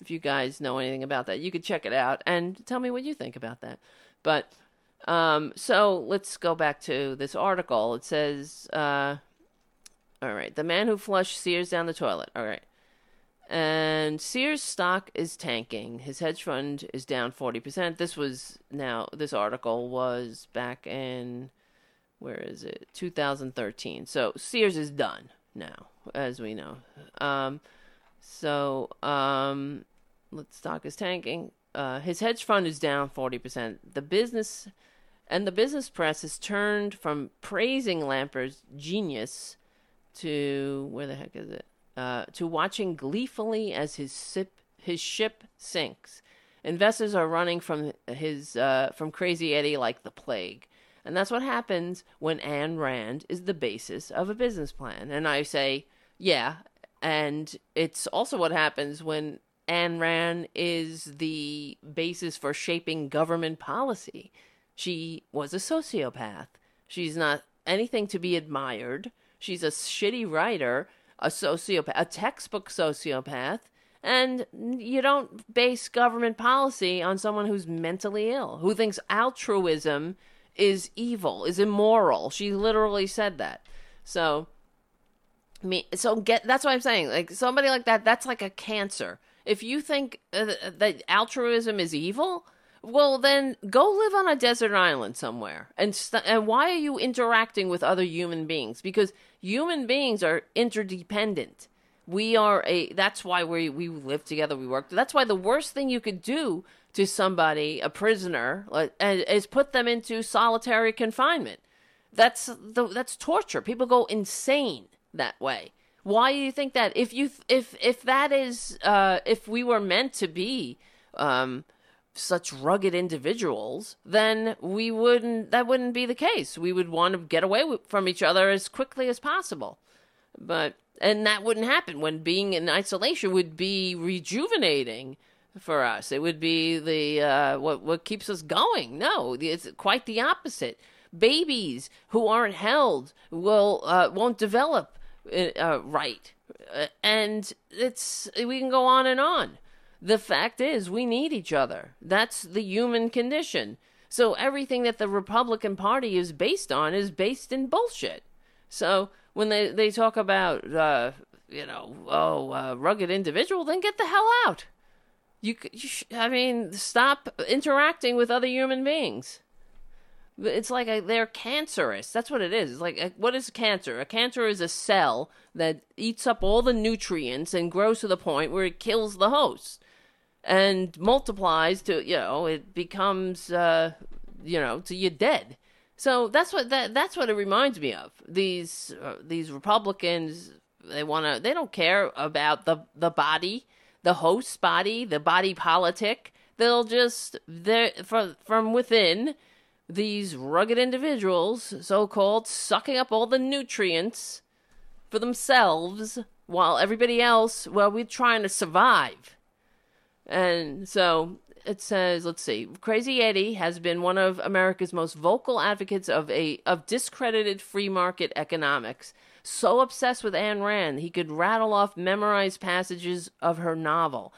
if you guys know anything about that, you could check it out and tell me what you think about that. But um, so let's go back to this article. It says, uh, all right, the man who flushed Sears down the toilet. All right. And Sears stock is tanking. His hedge fund is down 40%. This was now, this article was back in, where is it? 2013. So Sears is done now, as we know. Um, so, um, stock is tanking. Uh, his hedge fund is down 40%. The business, and the business press has turned from praising Lampert's genius to, where the heck is it? Uh, to watching gleefully as his sip, his ship sinks. Investors are running from his uh, from Crazy Eddie like the plague, and that's what happens when Ayn Rand is the basis of a business plan. And I say, yeah, and it's also what happens when Ayn Rand is the basis for shaping government policy. She was a sociopath. She's not anything to be admired. She's a shitty writer, a sociopath, a textbook sociopath, and you don't base government policy on someone who's mentally ill, who thinks altruism is evil, is immoral. She literally said that. So, me, so get that's what I'm saying. Like somebody like that, that's like a cancer. If you think uh, that altruism is evil, well then go live on a desert island somewhere. And st- and why are you interacting with other human beings? Because human beings are interdependent. We are a that's why we we live together, we work. That's why the worst thing you could do to somebody, a prisoner, is put them into solitary confinement. That's the that's torture. People go insane that way. Why do you think that? If you if if that is uh, if we were meant to be um, such rugged individuals, then we wouldn't. That wouldn't be the case. We would want to get away from each other as quickly as possible. But and that wouldn't happen when being in isolation would be rejuvenating for us. It would be the uh, what what keeps us going. No, it's quite the opposite. Babies who aren't held will uh, won't develop uh, uh right, uh, and it's we can go on and on. The fact is, we need each other. That's the human condition. So everything that the Republican Party is based on is based in bullshit. So when they they talk about uh, you know oh uh, rugged individual, then get the hell out. You, you sh- I mean, stop interacting with other human beings. It's like a, they're cancerous. That's what it is. It's like a, what is cancer? A cancer is a cell that eats up all the nutrients and grows to the point where it kills the host and multiplies to you know it becomes uh, you know to you're dead. So that's what that that's what it reminds me of. These uh, these Republicans they want to they don't care about the the body the host's body, the body politic. They'll just they from from within these rugged individuals, so called, sucking up all the nutrients for themselves while everybody else, well, we're trying to survive. And so it says, let's see, Crazy Eddie has been one of America's most vocal advocates of a of discredited free market economics so obsessed with Anne Rand he could rattle off memorized passages of her novel.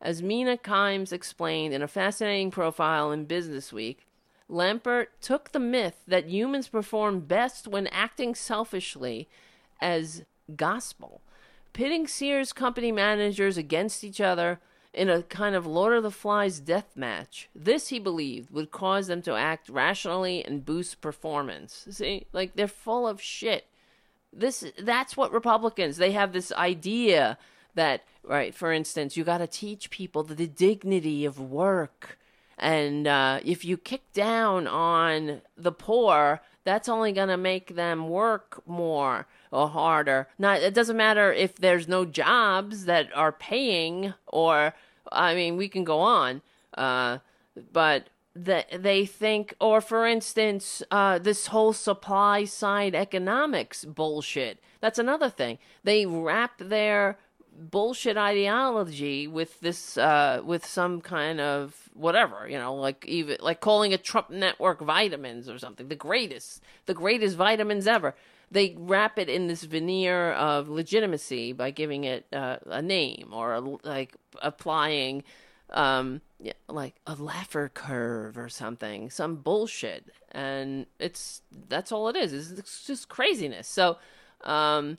As Mina Kimes explained in a fascinating profile in Business Week, Lampert took the myth that humans perform best when acting selfishly as gospel, pitting Sears company managers against each other in a kind of Lord of the Flies death match. This, he believed, would cause them to act rationally and boost performance. See, like they're full of shit this that's what Republicans they have this idea that right for instance you got to teach people the, dignity of work and uh, if you kick down on the poor that's only going to make them work more or harder not it doesn't matter if there's no jobs that are paying or i mean we can go on uh, but that they think, or for instance, uh, this whole supply side economics bullshit. That's another thing. They wrap their bullshit ideology with this, uh, with some kind of whatever, you know, like even like calling it Trump Network vitamins or something. The greatest, the greatest vitamins ever. They wrap it in this veneer of legitimacy by giving it uh, a name or a, like applying um, like a Laffer curve or something, some bullshit, and it's that's all it is. It's just craziness. So, um,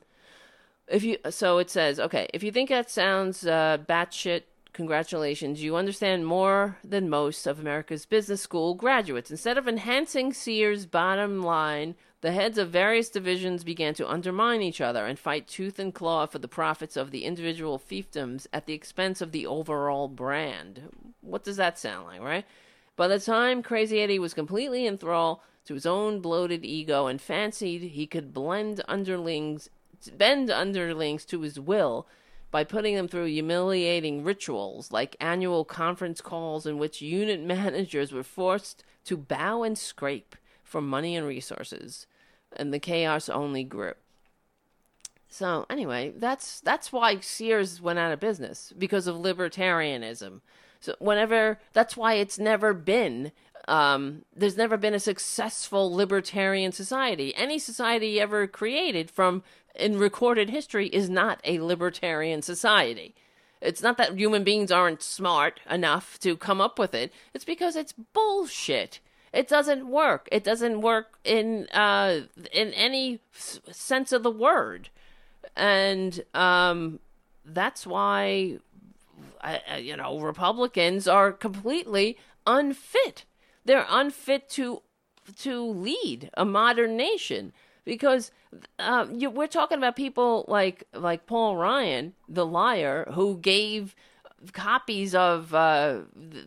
if you so it says okay, if you think that sounds uh, batshit, congratulations, you understand more than most of America's business school graduates. Instead of enhancing Sears' bottom line the heads of various divisions began to undermine each other and fight tooth and claw for the profits of the individual fiefdoms at the expense of the overall brand. What does that sound like, right? By the time Crazy Eddie was completely enthralled to his own bloated ego and fancied he could blend underlings, bend underlings to his will by putting them through humiliating rituals like annual conference calls in which unit managers were forced to bow and scrape for money and resources and the chaos only grew. So anyway, that's that's why Sears went out of business because of libertarianism. So whenever that's why it's never been um, there's never been a successful libertarian society. Any society ever created from in recorded history is not a libertarian society. It's not that human beings aren't smart enough to come up with it. It's because it's bullshit. It doesn't work. It doesn't work in uh, in any s- sense of the word, and um, that's why I, you know Republicans are completely unfit. They're unfit to to lead a modern nation because um, you, we're talking about people like like Paul Ryan, the liar, who gave copies of uh,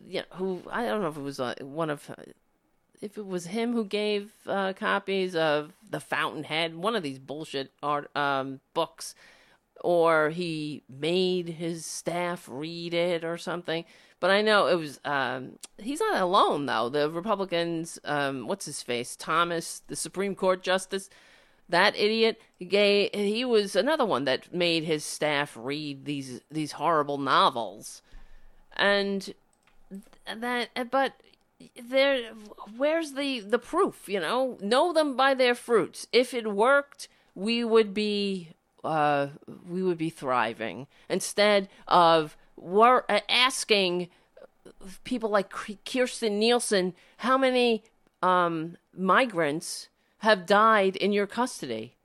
you know, who I don't know if it was uh, one of if it was him who gave uh, copies of The Fountainhead, one of these bullshit art um, books, or he made his staff read it or something. But I know it was. Um, he's not alone though. The Republicans, um, what's his face, Thomas, the Supreme Court justice, that idiot, gay. He was another one that made his staff read these these horrible novels, and that. But there, where's the the proof? You know, know them by their fruits. If it worked, we would be uh, we would be thriving instead of wor- uh, asking people like Kirstjen Nielsen how many um, migrants have died in your custody,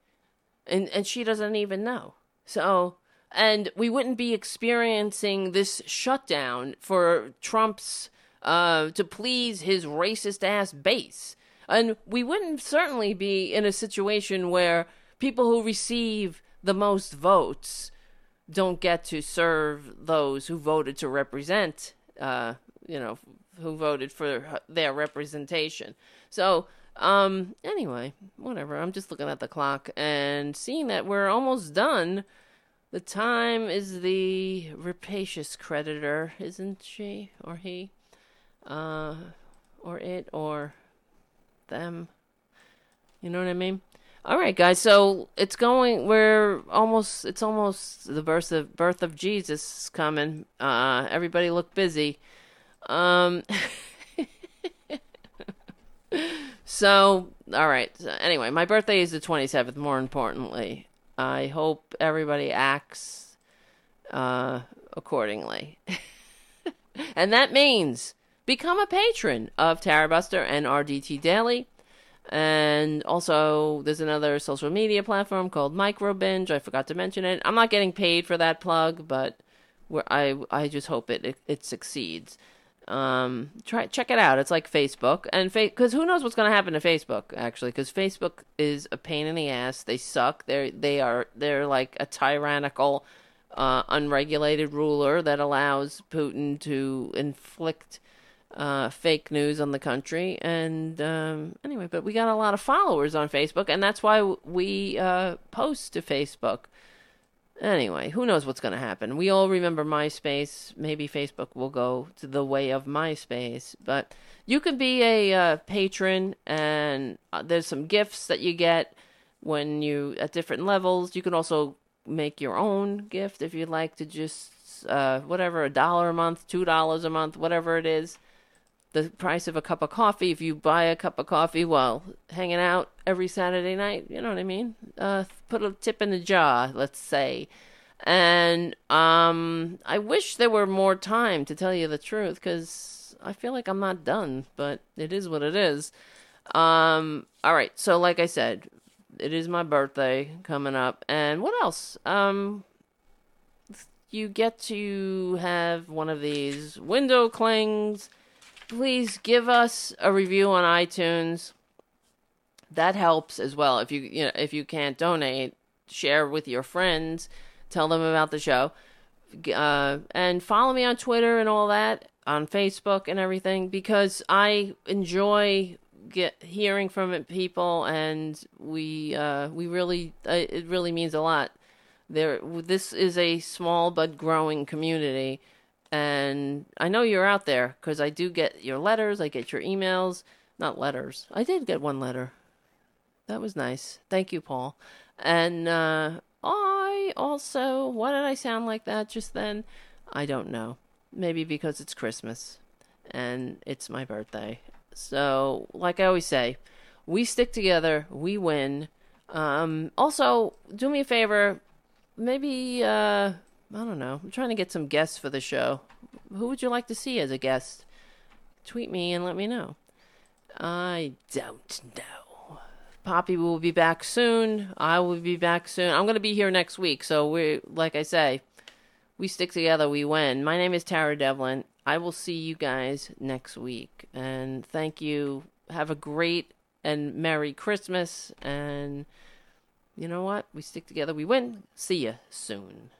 and and she doesn't even know. So. And we wouldn't be experiencing this shutdown for Trump's uh, to please his racist ass base. And we wouldn't certainly be in a situation where people who receive the most votes don't get to serve those who voted to represent, uh, you know, who voted for their representation. So, um, anyway, whatever. I'm just looking at the clock and seeing that we're almost done. The time is the rapacious creditor, isn't she or he? uh, or it, or them. You know what I mean? All right, guys. So it's going. We're almost. It's almost the birth of birth of Jesus coming. Uh, everybody look busy. Um. so all right. So anyway, my birthday is the twenty seventh. More importantly, I hope everybody acts uh, accordingly, and that means become a patron of Tarabuster and RDT Daily. And also, there's another social media platform called Microbinge. I forgot to mention it. I'm not getting paid for that plug, but I I just hope it it, it succeeds. Um, try check it out. It's like Facebook, and because fa- who knows what's going to happen to Facebook actually? Because Facebook is a pain in the ass. They suck. They're they are they're like a tyrannical, uh, unregulated ruler that allows Putin to inflict uh, fake news on the country. And um, anyway, but we got a lot of followers on Facebook, and that's why we uh, post to Facebook. Anyway, who knows what's going to happen? We all remember MySpace. Maybe Facebook will go to the way of MySpace. But you can be a uh, patron, and uh, there's some gifts that you get when you at different levels. You can also make your own gift if you'd like to just uh, whatever a dollar a month, two dollars a month, whatever it is the price of a cup of coffee if you buy a cup of coffee while hanging out every Saturday night. You know what I mean? Uh, put a tip in the jar, let's say. And um, I wish there were more time to tell you the truth because I feel like I'm not done, but it is what it is. Um, all right, so like I said, it is my birthday coming up, and what else? Um, you get to have one of these window clings please give us a review on iTunes. That helps as well. If you you know if you can't donate, share with your friends, tell them about the show, uh, and follow me on Twitter and all that, on Facebook and everything because I enjoy get hearing from people, and we uh, we really uh, it really means a lot. There, this is a small but growing community and I know you're out there because I do get your letters, I get your emails. Not letters. I did get one letter. That was nice. Thank you, Paul. And uh, I also, why did I sound like that just then? I don't know. Maybe because it's Christmas and it's my birthday. So, like I always say, we stick together, we win. Um, also, do me a favor, maybe, uh, I don't know, I'm trying to get some guests for the show. Who would you like to see as a guest? Tweet me and let me know. I don't know. Poppy will be back soon. I will be back soon. I'm going to be here next week. So we, like I say, we stick together, we win. My name is Tara Devlin. I will see you guys next week. And thank you. Have a great and Merry Christmas. And you know what? We stick together, we win. See you soon.